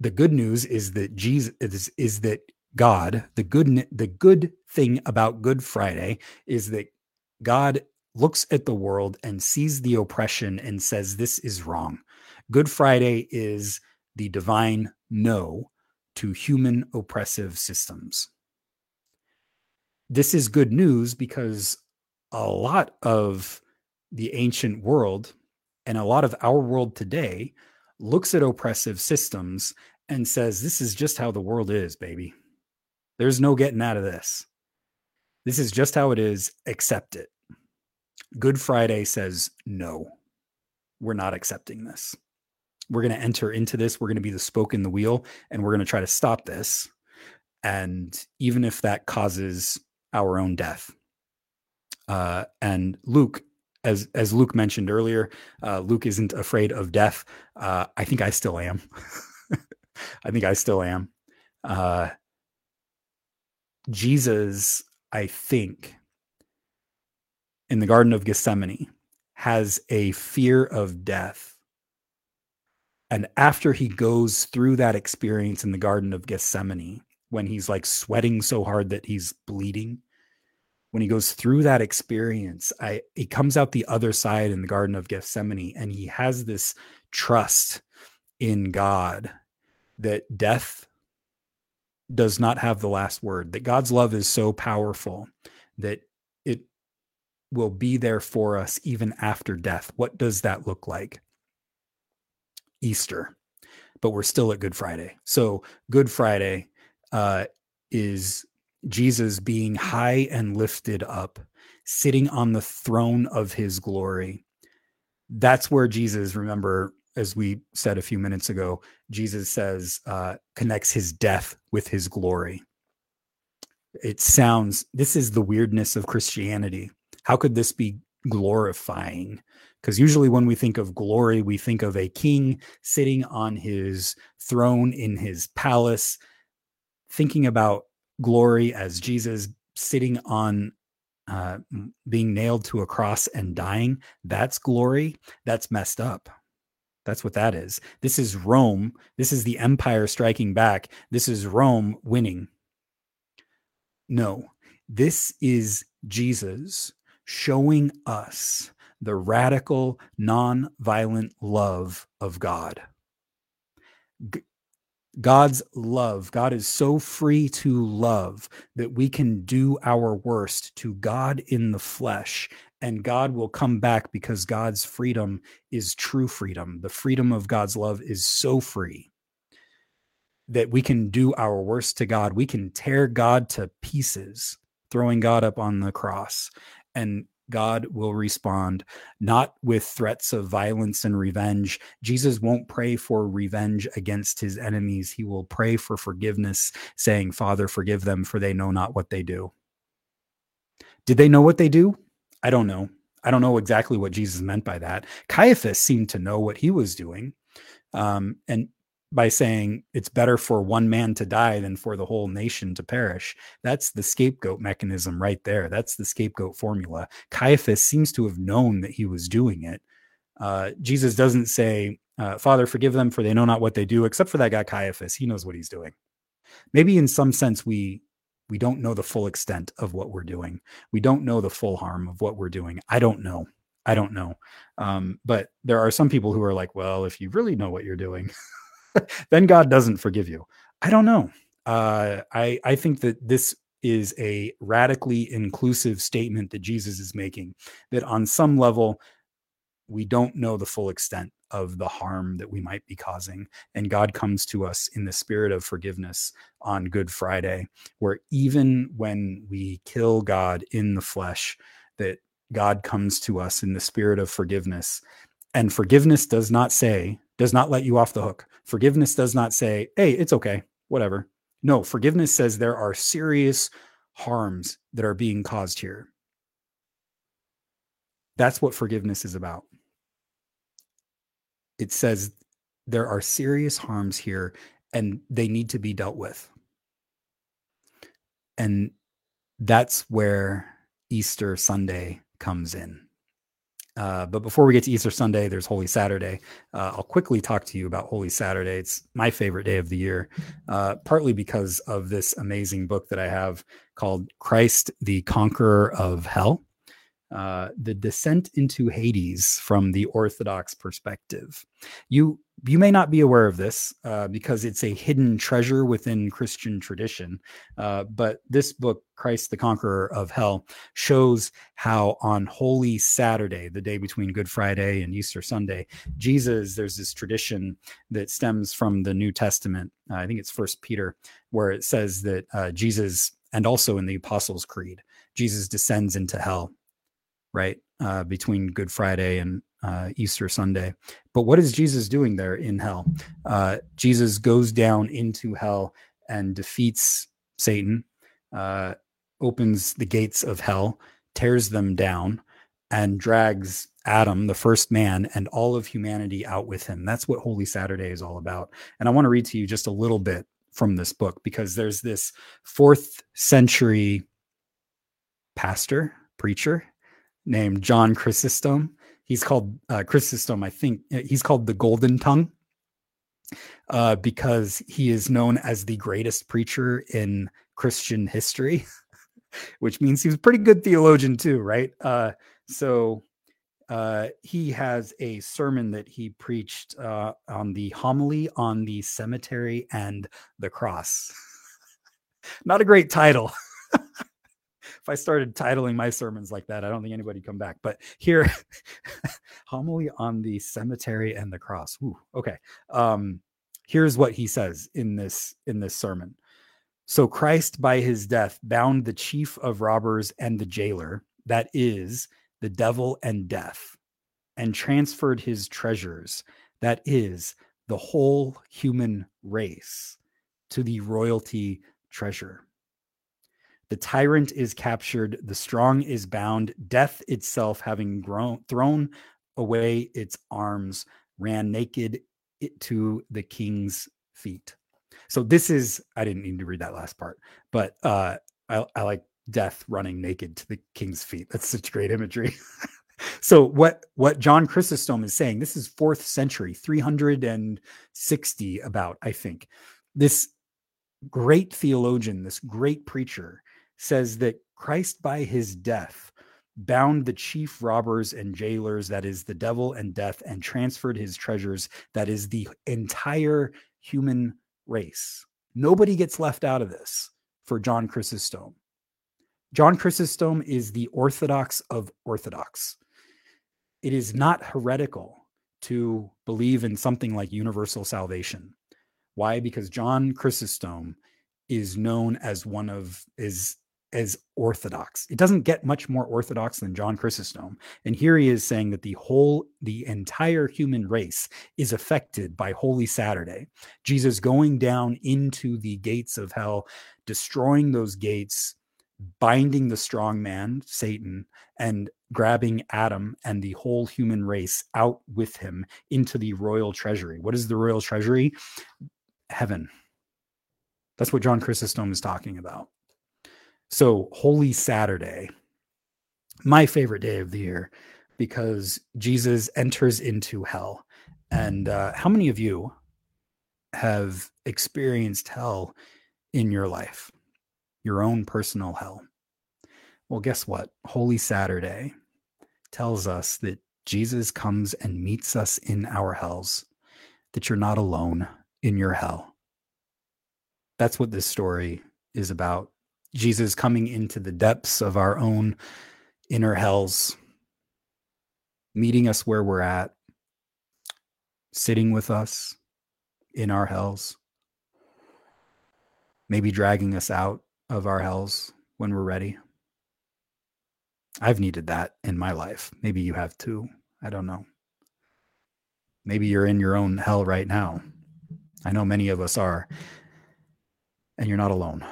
The good news is that Jesus is, is that God, the good the good thing about Good Friday is that God looks at the world and sees the oppression and says, This is wrong. Good Friday is the divine no to human oppressive systems. This is good news because a lot of the ancient world and a lot of our world today looks at oppressive systems and says, This is just how the world is, baby. There's no getting out of this. This is just how it is. Accept it. Good Friday says, no, we're not accepting this. We're going to enter into this. We're going to be the spoke in the wheel, and we're going to try to stop this. And even if that causes our own death. Uh, and Luke, as as Luke mentioned earlier, uh, Luke isn't afraid of death. Uh, I think I still am. I think I still am. Uh, Jesus, I think, in the Garden of Gethsemane has a fear of death. And after he goes through that experience in the Garden of Gethsemane, when he's like sweating so hard that he's bleeding, when he goes through that experience, I he comes out the other side in the Garden of Gethsemane and he has this trust in God that death does not have the last word, that God's love is so powerful that will be there for us even after death. What does that look like? Easter, but we're still at Good Friday. So, Good Friday uh, is Jesus being high and lifted up, sitting on the throne of his glory. That's where Jesus, remember, as we said a few minutes ago, Jesus says, uh, connects his death with his glory. It sounds, this is the weirdness of Christianity how could this be glorifying? Because usually when we think of glory, we think of a king sitting on his throne in his palace, thinking about glory as Jesus sitting on uh, being nailed to a cross and dying. That's glory. That's messed up. That's what that is. This is Rome. This is the empire striking back. This is Rome winning. No, this is Jesus showing us the radical, non-violent love of God. G- God's love. God is so free to love that we can do our worst to God in the flesh, and God will come back because God's freedom is true freedom. The freedom of God's love is so free that we can do our worst to God. We can tear God to pieces, throwing God up on the cross. And God will respond not with threats of violence and revenge. Jesus won't pray for revenge against his enemies. He will pray for forgiveness, saying, Father, forgive them, for they know not what they do. Did they know what they do? I don't know. I don't know exactly what Jesus meant by that. Caiaphas seemed to know what he was doing. Um, and by saying it's better for one man to die than for the whole nation to perish. That's the scapegoat mechanism right there. That's the scapegoat formula. Caiaphas seems to have known that he was doing it. Uh, Jesus doesn't say, uh, Father, forgive them for they know not what they do, except for that guy Caiaphas. He knows what he's doing. Maybe in some sense, we we don't know the full extent of what we're doing. We don't know the full harm of what we're doing. I don't know. I don't know. Um, but there are some people who are like, well, if you really know what you're doing, then God doesn't forgive you. I don't know. Uh, I I think that this is a radically inclusive statement that Jesus is making. That on some level, we don't know the full extent of the harm that we might be causing. And God comes to us in the spirit of forgiveness on Good Friday, where even when we kill God in the flesh, that God comes to us in the spirit of forgiveness. And forgiveness does not say, does not let you off the hook. Forgiveness does not say, hey, it's okay, whatever. No, forgiveness says there are serious harms that are being caused here. That's what forgiveness is about. It says there are serious harms here and they need to be dealt with. And that's where Easter Sunday comes in. Uh, but before we get to Easter Sunday, there's Holy Saturday. Uh, I'll quickly talk to you about Holy Saturday. It's my favorite day of the year, uh, partly because of this amazing book that I have called Christ, the Conqueror of Hell uh, the descent into Hades from the Orthodox perspective. You you may not be aware of this uh, because it's a hidden treasure within Christian tradition. Uh, but this book, Christ the Conqueror of Hell, shows how on Holy Saturday, the day between Good Friday and Easter Sunday, Jesus, there's this tradition that stems from the New Testament. Uh, I think it's First Peter, where it says that uh, Jesus, and also in the Apostles' Creed, Jesus descends into hell right? Uh, between Good Friday and uh, Easter Sunday. But what is Jesus doing there in hell? Uh, Jesus goes down into hell and defeats Satan, uh, opens the gates of hell, tears them down, and drags Adam, the first man, and all of humanity out with him. That's what Holy Saturday is all about. And I want to read to you just a little bit from this book because there's this fourth century pastor, preacher named John Chrysostom. He's called uh, Chrysostom, I think uh, he's called the Golden Tongue uh, because he is known as the greatest preacher in Christian history, which means he was a pretty good theologian too, right? Uh, so uh, he has a sermon that he preached uh, on the homily on the cemetery and the cross. Not a great title. if I started titling my sermons like that, I don't think anybody'd come back. But here, homily on the cemetery and the cross. Ooh, okay. Um, here's what he says in this in this sermon. So Christ, by his death, bound the chief of robbers and the jailer, that is the devil and death, and transferred his treasures, that is the whole human race, to the royalty treasure. The tyrant is captured, the strong is bound, death itself, having grown, thrown away its arms, ran naked to the king's feet. So this is, I didn't need to read that last part, but uh, I, I like death running naked to the king's feet. That's such great imagery. so what what John Chrysostom is saying, this is fourth century, 360 about, I think. This great theologian, this great preacher, says that Christ, by his death, bound the chief robbers and jailers, that is the devil and death, and transferred his treasures, that is the entire human race. Nobody gets left out of this for John Chrysostom. John Chrysostom is the orthodox of orthodox. It is not heretical to believe in something like universal salvation. Why? Because John Chrysostom is known as one of is as orthodox. It doesn't get much more orthodox than John Chrysostom. And here he is saying that the whole, the entire human race is affected by Holy Saturday. Jesus going down into the gates of hell, destroying those gates, binding the strong man, Satan, and grabbing Adam and the whole human race out with him into the royal treasury. What is the royal treasury? Heaven. That's what John Chrysostom is talking about. So, Holy Saturday, my favorite day of the year, because Jesus enters into hell. And uh, how many of you have experienced hell in your life? Your own personal hell? Well, guess what? Holy Saturday tells us that Jesus comes and meets us in our hells, that you're not alone in your hell. That's what this story is about. Jesus coming into the depths of our own inner hells, meeting us where we're at, sitting with us in our hells, maybe dragging us out of our hells when we're ready. I've needed that in my life. Maybe you have too. I don't know. Maybe you're in your own hell right now. I know many of us are. And you're not alone.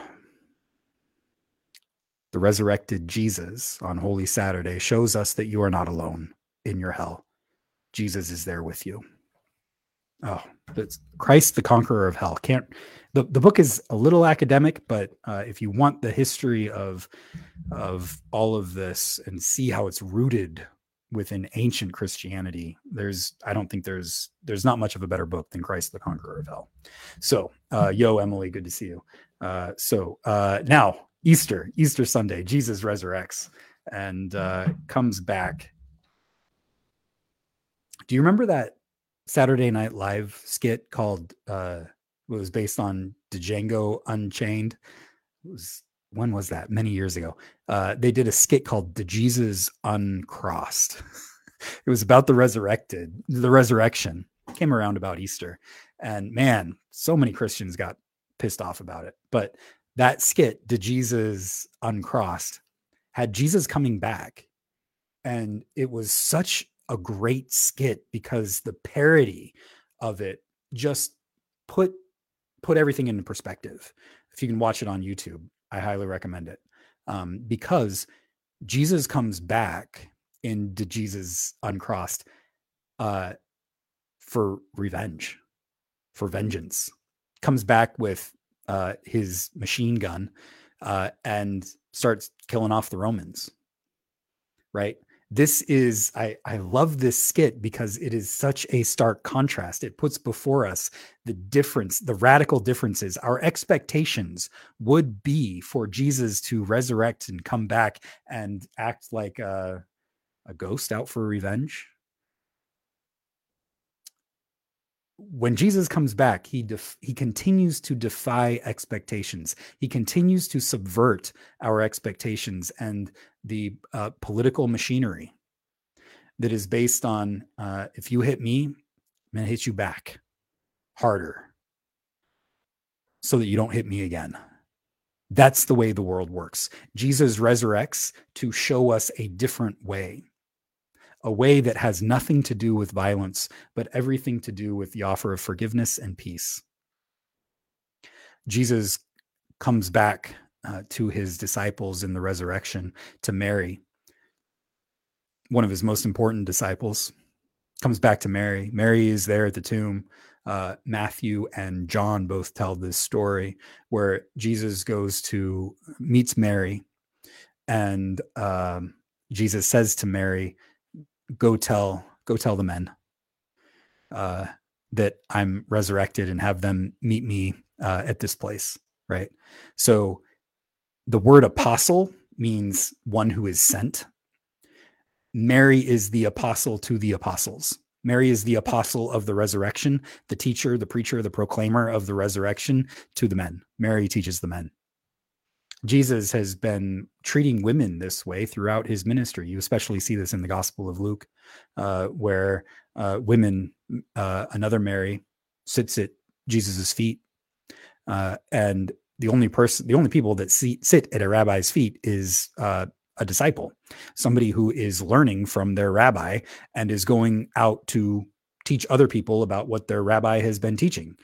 The resurrected Jesus on Holy Saturday shows us that you are not alone in your hell. Jesus is there with you. Oh, that's Christ, the conqueror of hell. Can't the, the book is a little academic, but uh, if you want the history of of all of this and see how it's rooted within ancient Christianity, there's I don't think there's there's not much of a better book than Christ, the conqueror of hell. So, uh, yo, Emily, good to see you. Uh, so uh, now Easter, Easter Sunday, Jesus resurrects and uh, comes back. Do you remember that Saturday Night Live skit called uh, was based on Django Unchained? It was when was that? Many years ago. Uh, they did a skit called "The Jesus Uncrossed." it was about the resurrected, the resurrection. Came around about Easter, and man, so many Christians got pissed off about it. But that skit, "The Jesus Uncrossed," had Jesus coming back, and it was such a great skit because the parody of it just put put everything into perspective. If you can watch it on YouTube, I highly recommend it um, because Jesus comes back in the Jesus Uncrossed uh, for revenge, for vengeance. Comes back with uh, his machine gun uh, and starts killing off the Romans. Right. This is, I, I love this skit because it is such a stark contrast. It puts before us the difference, the radical differences. Our expectations would be for Jesus to resurrect and come back and act like a, a ghost out for revenge when Jesus comes back, he def- he continues to defy expectations. He continues to subvert our expectations and the uh, political machinery that is based on uh, if you hit me, I'm gonna hit you back harder, so that you don't hit me again. That's the way the world works. Jesus resurrects to show us a different way a way that has nothing to do with violence, but everything to do with the offer of forgiveness and peace. Jesus comes back uh, to his disciples in the resurrection to Mary, one of his most important disciples, comes back to Mary. Mary is there at the tomb. Uh, Matthew and John both tell this story where Jesus goes to meets Mary, and um, Jesus says to Mary, go tell go tell the men uh, that I'm resurrected and have them meet me uh, at this place. Right. So the word apostle means one who is sent. Mary is the apostle to the apostles. Mary is the apostle of the resurrection, the teacher, the preacher, the proclaimer of the resurrection to the men. Mary teaches the men. Jesus has been treating women this way throughout his ministry. You especially see this in the Gospel of Luke, uh, where uh, women, uh, another Mary, sits at Jesus's feet. Uh, and the only person, the only people that see, sit at a rabbi's feet is uh, a disciple, somebody who is learning from their rabbi and is going out to teach other people about what their rabbi has been teaching.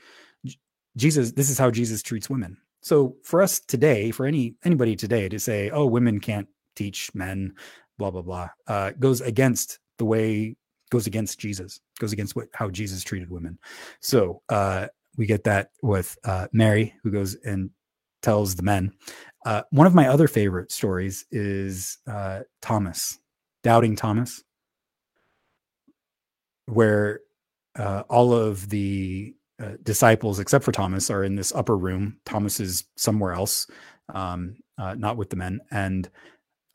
Jesus, this is how Jesus treats women. So for us today, for any anybody today to say, "Oh, women can't teach men," blah blah blah, uh, goes against the way goes against Jesus, goes against what how Jesus treated women. So uh, we get that with uh, Mary, who goes and tells the men. Uh, one of my other favorite stories is uh, Thomas, doubting Thomas, where uh, all of the uh, disciples, except for Thomas, are in this upper room. Thomas is somewhere else, um, uh, not with the men. And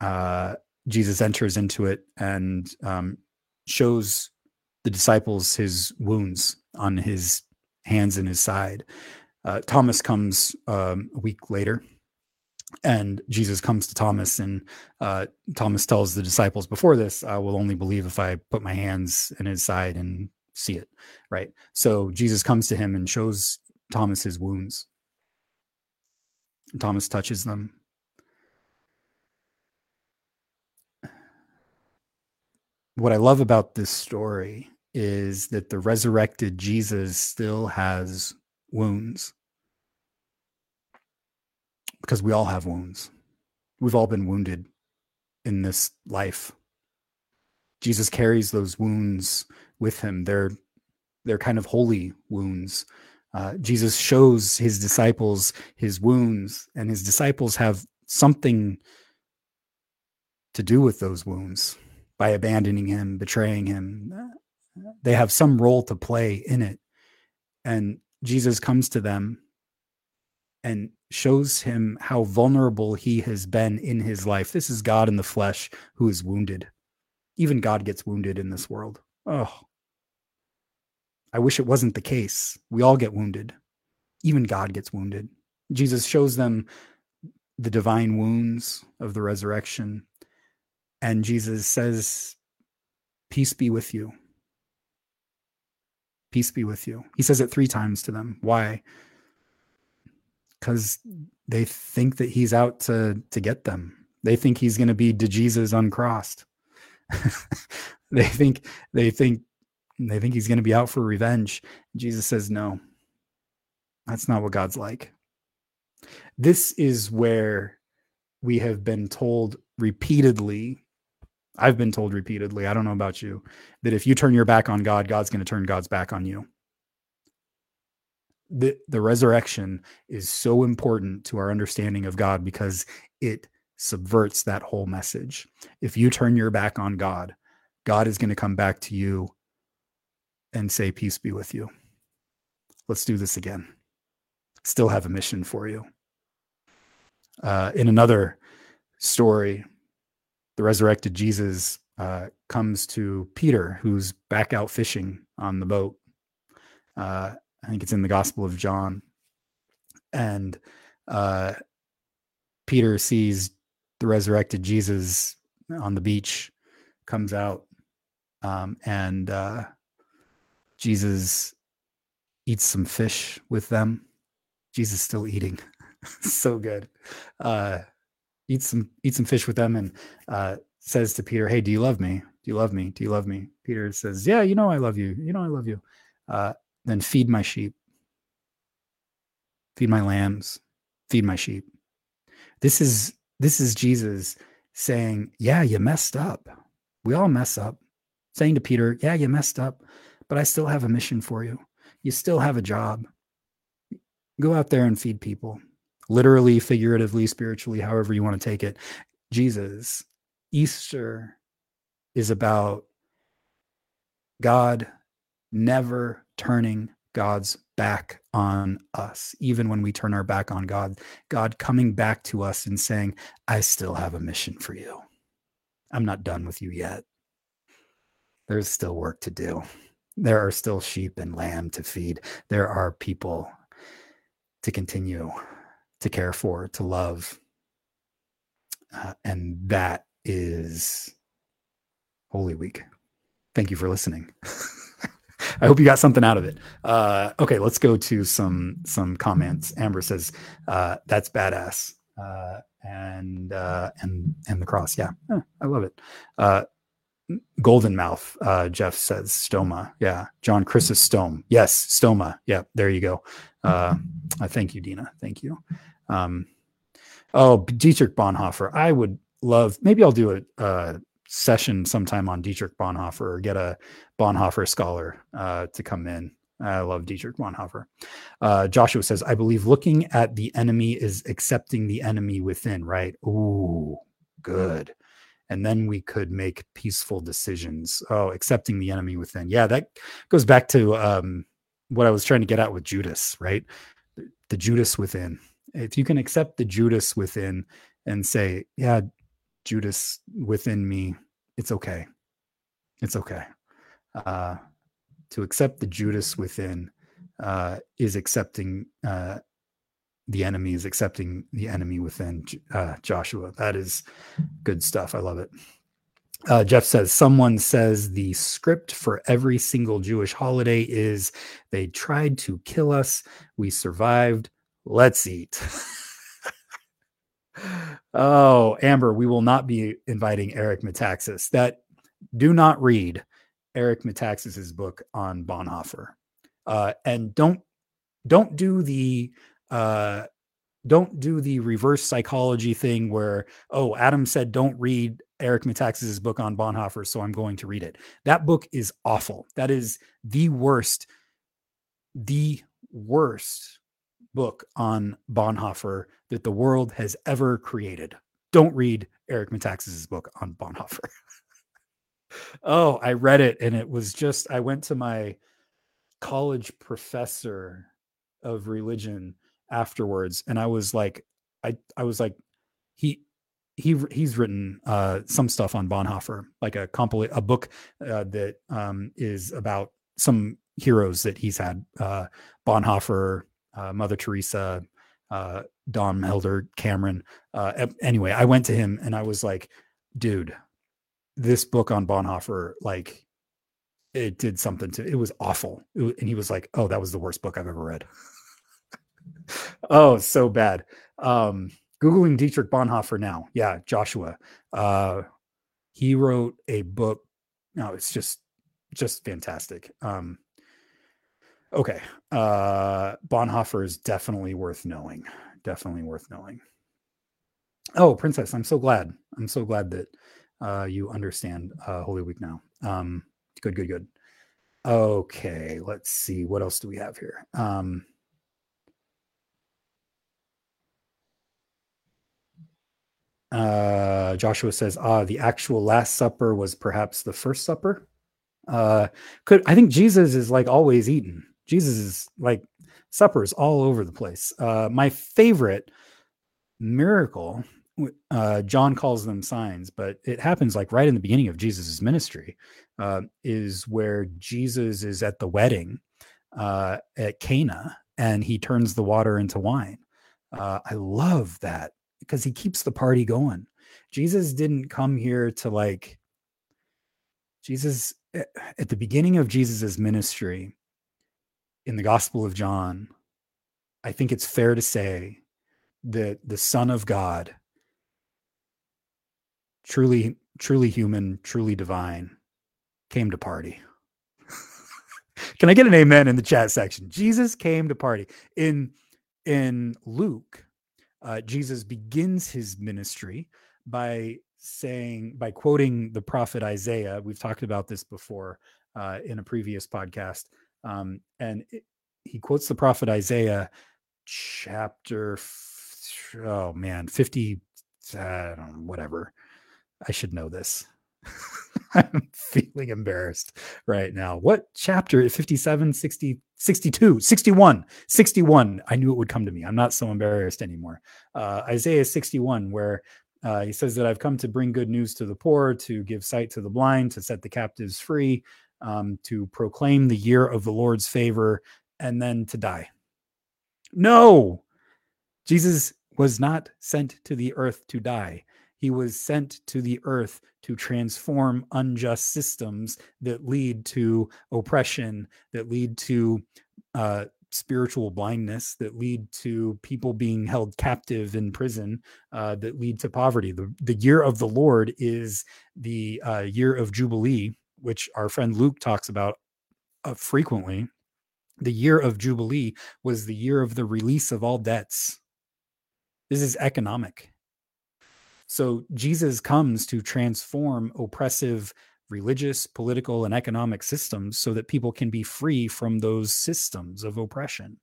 uh, Jesus enters into it and um, shows the disciples his wounds on his hands and his side. Uh, Thomas comes um, a week later, and Jesus comes to Thomas, and uh, Thomas tells the disciples before this, "I will only believe if I put my hands in his side and see it." Right. So Jesus comes to him and shows Thomas his wounds. Thomas touches them. What I love about this story is that the resurrected Jesus still has wounds because we all have wounds. We've all been wounded in this life. Jesus carries those wounds with him. They're they're kind of holy wounds. Uh, Jesus shows his disciples his wounds, and his disciples have something to do with those wounds by abandoning him, betraying him. They have some role to play in it. And Jesus comes to them and shows him how vulnerable he has been in his life. This is God in the flesh who is wounded. Even God gets wounded in this world. Oh, I wish it wasn't the case. We all get wounded. Even God gets wounded. Jesus shows them the divine wounds of the resurrection. And Jesus says, Peace be with you. Peace be with you. He says it three times to them. Why? Because they think that he's out to, to get them. They think he's going to be de Jesus uncrossed. they think they think they think he's going to be out for revenge. Jesus says, No, that's not what God's like. This is where we have been told repeatedly I've been told repeatedly, I don't know about you, that if you turn your back on God, God's going to turn God's back on you. The, the resurrection is so important to our understanding of God because it subverts that whole message. If you turn your back on God, God is going to come back to you and say, Peace be with you. Let's do this again. Still have a mission for you. Uh, in another story, the resurrected Jesus uh, comes to Peter, who's back out fishing on the boat. Uh, I think it's in the Gospel of John. And uh, Peter sees the resurrected Jesus on the beach, comes out, um, and uh, Jesus eats some fish with them. Jesus still eating. so good. Uh, eats some eats some fish with them and uh, says to Peter, "Hey, do you love me? Do you love me? Do you love me?" Peter says, "Yeah, you know I love you. You know I love you." Uh, then feed my sheep, feed my lambs, feed my sheep. This is this is Jesus saying, "Yeah, you messed up. We all mess up." Saying to Peter, "Yeah, you messed up, but I still have a mission for you. You still have a job. Go out there and feed people literally, figuratively, spiritually, however you want to take it. Jesus, Easter is about God never turning God's back on us, even when we turn our back on God. God coming back to us and saying, I still have a mission for you. I'm not done with you yet. There's still work to do. There are still sheep and lamb to feed. There are people to continue to care for, to love. Uh, and that is Holy Week. Thank you for listening. I hope you got something out of it. Uh, okay, let's go to some some comments. Amber says, uh, "That's badass," uh, and uh, and and the cross. Yeah, I love it. Golden Mouth, uh, Jeff says stoma. Yeah, John Chrysostom. Yes, stoma. Yeah, there you go. Uh, thank you, Dina. Thank you. Um, oh, Dietrich Bonhoeffer. I would love. Maybe I'll do a, a session sometime on Dietrich Bonhoeffer or get a Bonhoeffer scholar uh, to come in. I love Dietrich Bonhoeffer. Uh, Joshua says, I believe looking at the enemy is accepting the enemy within, right? Ooh, good. And then we could make peaceful decisions. Oh, accepting the enemy within. Yeah, that goes back to um, what I was trying to get at with Judas, right? The Judas within. If you can accept the Judas within and say, yeah, Judas within me, it's okay. It's okay. Uh, to accept the Judas within uh, is accepting uh, the enemy, is accepting the enemy within uh, Joshua. That is good stuff. I love it. Uh, Jeff says, someone says the script for every single Jewish holiday is they tried to kill us. We survived. Let's eat. oh, Amber, we will not be inviting Eric Metaxas. That do not read Eric Metaxas's book on Bonhoeffer, uh, and don't don't do the uh, don't do the reverse psychology thing where oh Adam said don't read Eric Metaxas's book on Bonhoeffer, so I'm going to read it. That book is awful. That is the worst, the worst book on Bonhoeffer that the world has ever created. Don't read Eric Metaxas's book on Bonhoeffer. oh, I read it and it was just I went to my college professor of religion afterwards and I was like I I was like he he he's written uh, some stuff on Bonhoeffer, like a compilate a book uh, that um, is about some heroes that he's had. Uh, Bonhoeffer, uh, Mother Teresa, uh, Don Helder, Camara. Uh, anyway, I went to him and I was like, dude, this book on Bonhoeffer, like, it did something to it was awful. It, and he was like, oh, that was the worst book I've ever read. Oh, so bad. Um, Googling Dietrich Bonhoeffer now. Yeah, Joshua. Uh, he wrote a book. No, it's just just fantastic. Um, Okay. Uh, Bonhoeffer is definitely worth knowing. Definitely worth knowing. Oh, Princess, I'm so glad. I'm so glad that uh, you understand uh, Holy Week now. Um, good, good, good. Okay, let's see. What else do we have here? Um, uh, Joshua says, ah, the actual Last Supper was perhaps the First Supper. Uh, could I think Jesus is like always eating. Jesus is like suppers all over the place. Uh, my favorite miracle, uh, John calls them signs, but it happens like right in the beginning of Jesus's ministry, uh, is where Jesus is at the wedding uh, at Cana and he turns the water into wine. Uh, I love that because he keeps the party going. Jesus didn't come here to like, Jesus, at the beginning of Jesus's ministry, in the Gospel of John, I think it's fair to say that the Son of God, truly, truly human, truly divine, came to party. Can I get an amen in the chat section? Jesus came to party. In in Luke, uh, Jesus begins his ministry by saying, by quoting the prophet Isaiah. We've talked about this before uh, in a previous podcast. Um, and it, he quotes the prophet Isaiah, chapter, oh man, 50, uh, whatever. I should know this. I'm feeling embarrassed right now. What chapter? 57, 60, 62, 61, 61. I knew it would come to me. I'm not so embarrassed anymore. Uh, Isaiah 61, where uh, he says that I've come to bring good news to the poor, to give sight to the blind, to set the captives free, um, to proclaim the year of the Lord's favor, and then to die. No, Jesus was not sent to the earth to die. He was sent to the earth to transform unjust systems that lead to oppression, that lead to uh, spiritual blindness, that lead to people being held captive in prison, uh, that lead to poverty. The, the year of the Lord is the uh, year of Jubilee, which our friend Luke talks about uh, frequently. The year of Jubilee was the year of the release of all debts. This is economic. So Jesus comes to transform oppressive religious, political, and economic systems so that people can be free from those systems of oppression.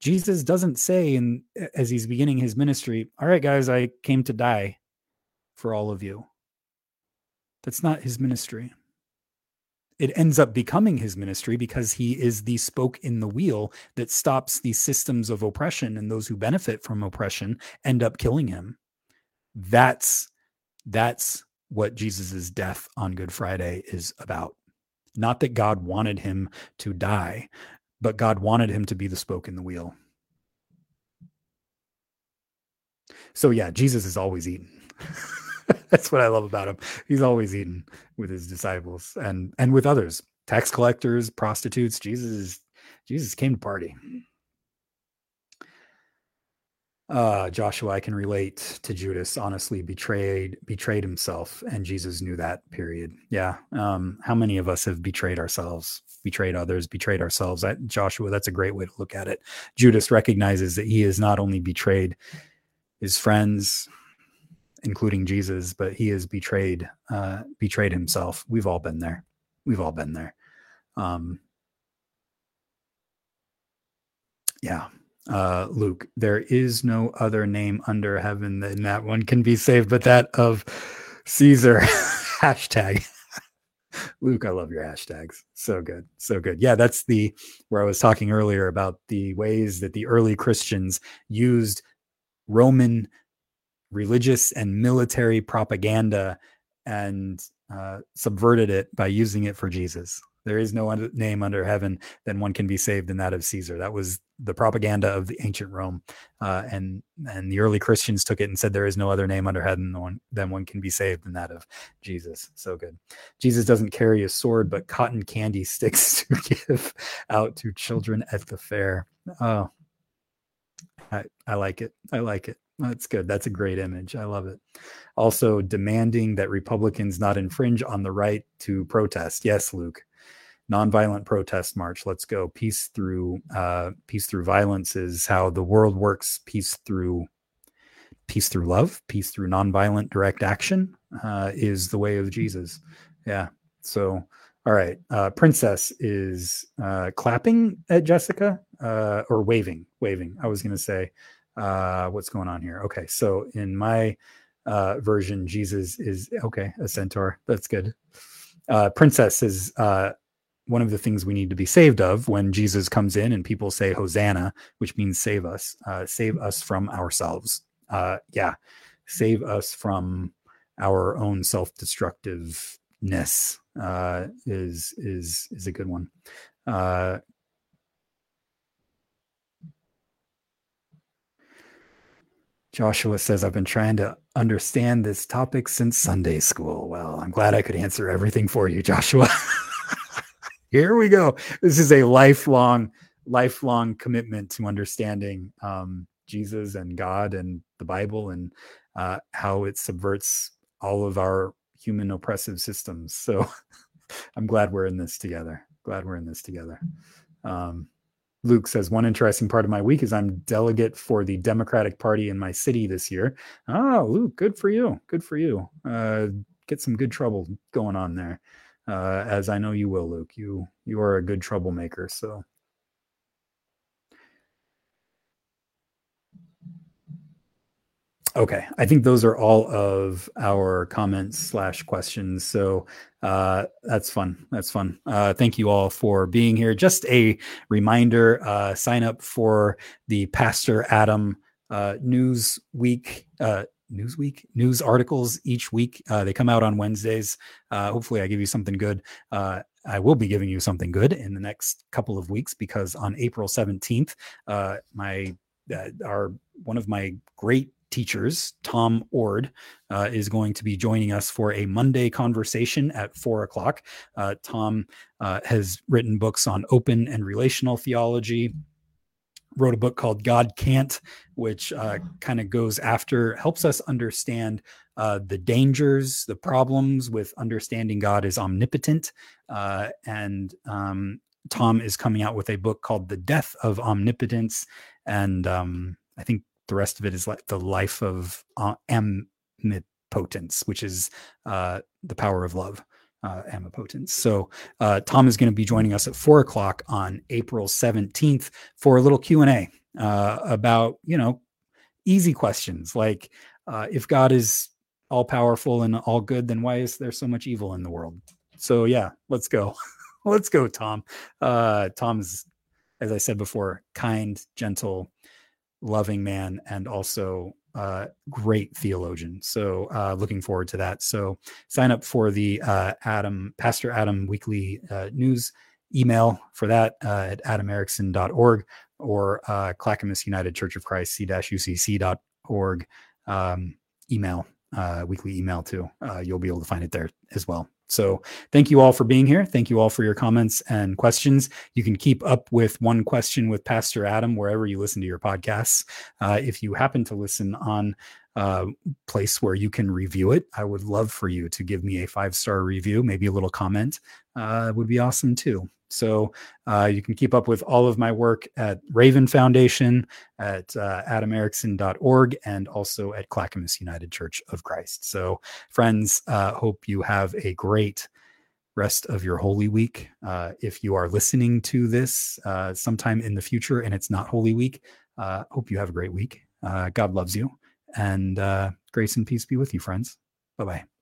Jesus doesn't say in as he's beginning his ministry, "All right guys, I came to die for all of you." That's not his ministry. It ends up becoming his ministry because he is the spoke in the wheel that stops these systems of oppression and those who benefit from oppression end up killing him that's that's what Jesus's death on Good Friday is about. Not that God wanted him to die, but God wanted him to be the spoke in the wheel. So yeah, Jesus is always eating. That's what I love about him. He's always eating with his disciples and and with others, tax collectors, prostitutes. Jesus Jesus came to party uh, Joshua, I can relate to Judas. Honestly, betrayed betrayed himself, and Jesus knew that. Period. Yeah. Um, how many of us have betrayed ourselves, betrayed others, betrayed ourselves? That, Joshua, that's a great way to look at it. Judas recognizes that he has not only betrayed his friends, including Jesus, but he has betrayed uh, betrayed himself. We've all been there. We've all been there. Um, yeah uh, Luke, there is no other name under heaven than that one can be saved, but that of Caesar. Hashtag. Luke, I love your hashtags. So good. So good. Yeah, that's the where I was talking earlier about the ways that the early Christians used Roman religious and military propaganda and uh, subverted it by using it for Jesus. There is no name under heaven than one can be saved in that of Caesar. That was the propaganda of the ancient Rome, uh, and and the early Christians took it and said there is no other name under heaven than one, than one can be saved than that of Jesus. So good. Jesus doesn't carry a sword, but cotton candy sticks to give out to children at the fair. Oh, I, I like it. I like it. That's good. That's a great image. I love it. Also, demanding that Republicans not infringe on the right to protest. Yes, Luke nonviolent protest march. Let's go peace through uh, peace through violence is how the world works. Peace through peace through love peace through nonviolent direct action uh, is the way of jesus. Yeah. So all right uh, princess is uh, clapping at jessica uh, or waving waving i was to say uh, what's going on here? Okay so in my version jesus is okay a centaur that's good. Princess is one of the things we need to be saved of when Jesus comes in and people say Hosanna, which means save us, uh, save us from ourselves. Uh, yeah, save us from our own self-destructiveness uh, is is is a good one. Uh, Joshua says, I've been trying to understand this topic since Sunday school. Well, I'm glad I could answer everything for you, Joshua. here we go. This is a lifelong, lifelong commitment to understanding um, Jesus and God and the Bible and uh, how it subverts all of our human oppressive systems. So I'm glad we're in this together. Glad we're in this together. Um, Luke says one interesting part of my week is I'm delegate for the Democratic Party in my city this year. Oh, Luke, good for you. Good for you. Uh, get some good trouble going on there uh, as I know you will, Luke. You you are a good troublemaker. So. Okay, I think those are all of our comments slash questions. So uh, that's fun. That's fun. Uh, thank you all for being here. Just a reminder: uh, sign up for the Pastor Adam uh, News Week uh, Newsweek news articles each week. Uh, they come out on Wednesdays. Uh, hopefully, I give you something good. Uh, I will be giving you something good in the next couple of weeks because on April seventeenth, uh, my uh, our one of my great teachers, Tom Oord, uh, is going to be joining us for a Monday conversation at four o'clock. Uh, Tom uh, has written books on open and relational theology. Wrote a book called God Can't, which uh, kind of goes after, helps us understand uh, the dangers, the problems with understanding God is omnipotent. Uh, and um, Tom is coming out with a book called The Death of Omnipotence. And um, I think the rest of it is like the life of uh, omnipotence, which is uh, the power of love. Uh, omnipotence. So uh, Tom is going to be joining us at four o'clock on April seventeenth for a little Q and A uh, about you know easy questions like uh, if God is all powerful and all good, then why is there so much evil in the world? So yeah, let's go. let's go, Tom. Uh, Tom's, as I said before, kind, gentle, loving man, and also uh, great theologian. So uh, looking forward to that. So sign up for the uh, Adam Pastor Adam Weekly uh, News email for that uh, at adamericson.org or uh, Clackamas United Church of Christ c-ucc.org um, email uh, weekly email too. You'll be able to find it there as well. So thank you all for being here. Thank you all for your comments and questions. You can keep up with one question with Pastor Adam wherever you listen to your podcasts. Uh, if you happen to listen on a uh, place where you can review it, I would love for you to give me a five star review, maybe a little comment. Uh, would be awesome too. So uh, you can keep up with all of my work at Raven Foundation, at uh, adamericson.org, and also at Clackamas United Church of Christ. So, friends, uh, hope you have a great rest of your Holy Week. Uh, if you are listening to this uh, sometime in the future and it's not Holy Week, uh, hope you have a great week. Uh, God loves you, and grace and peace be with you, friends. Bye bye.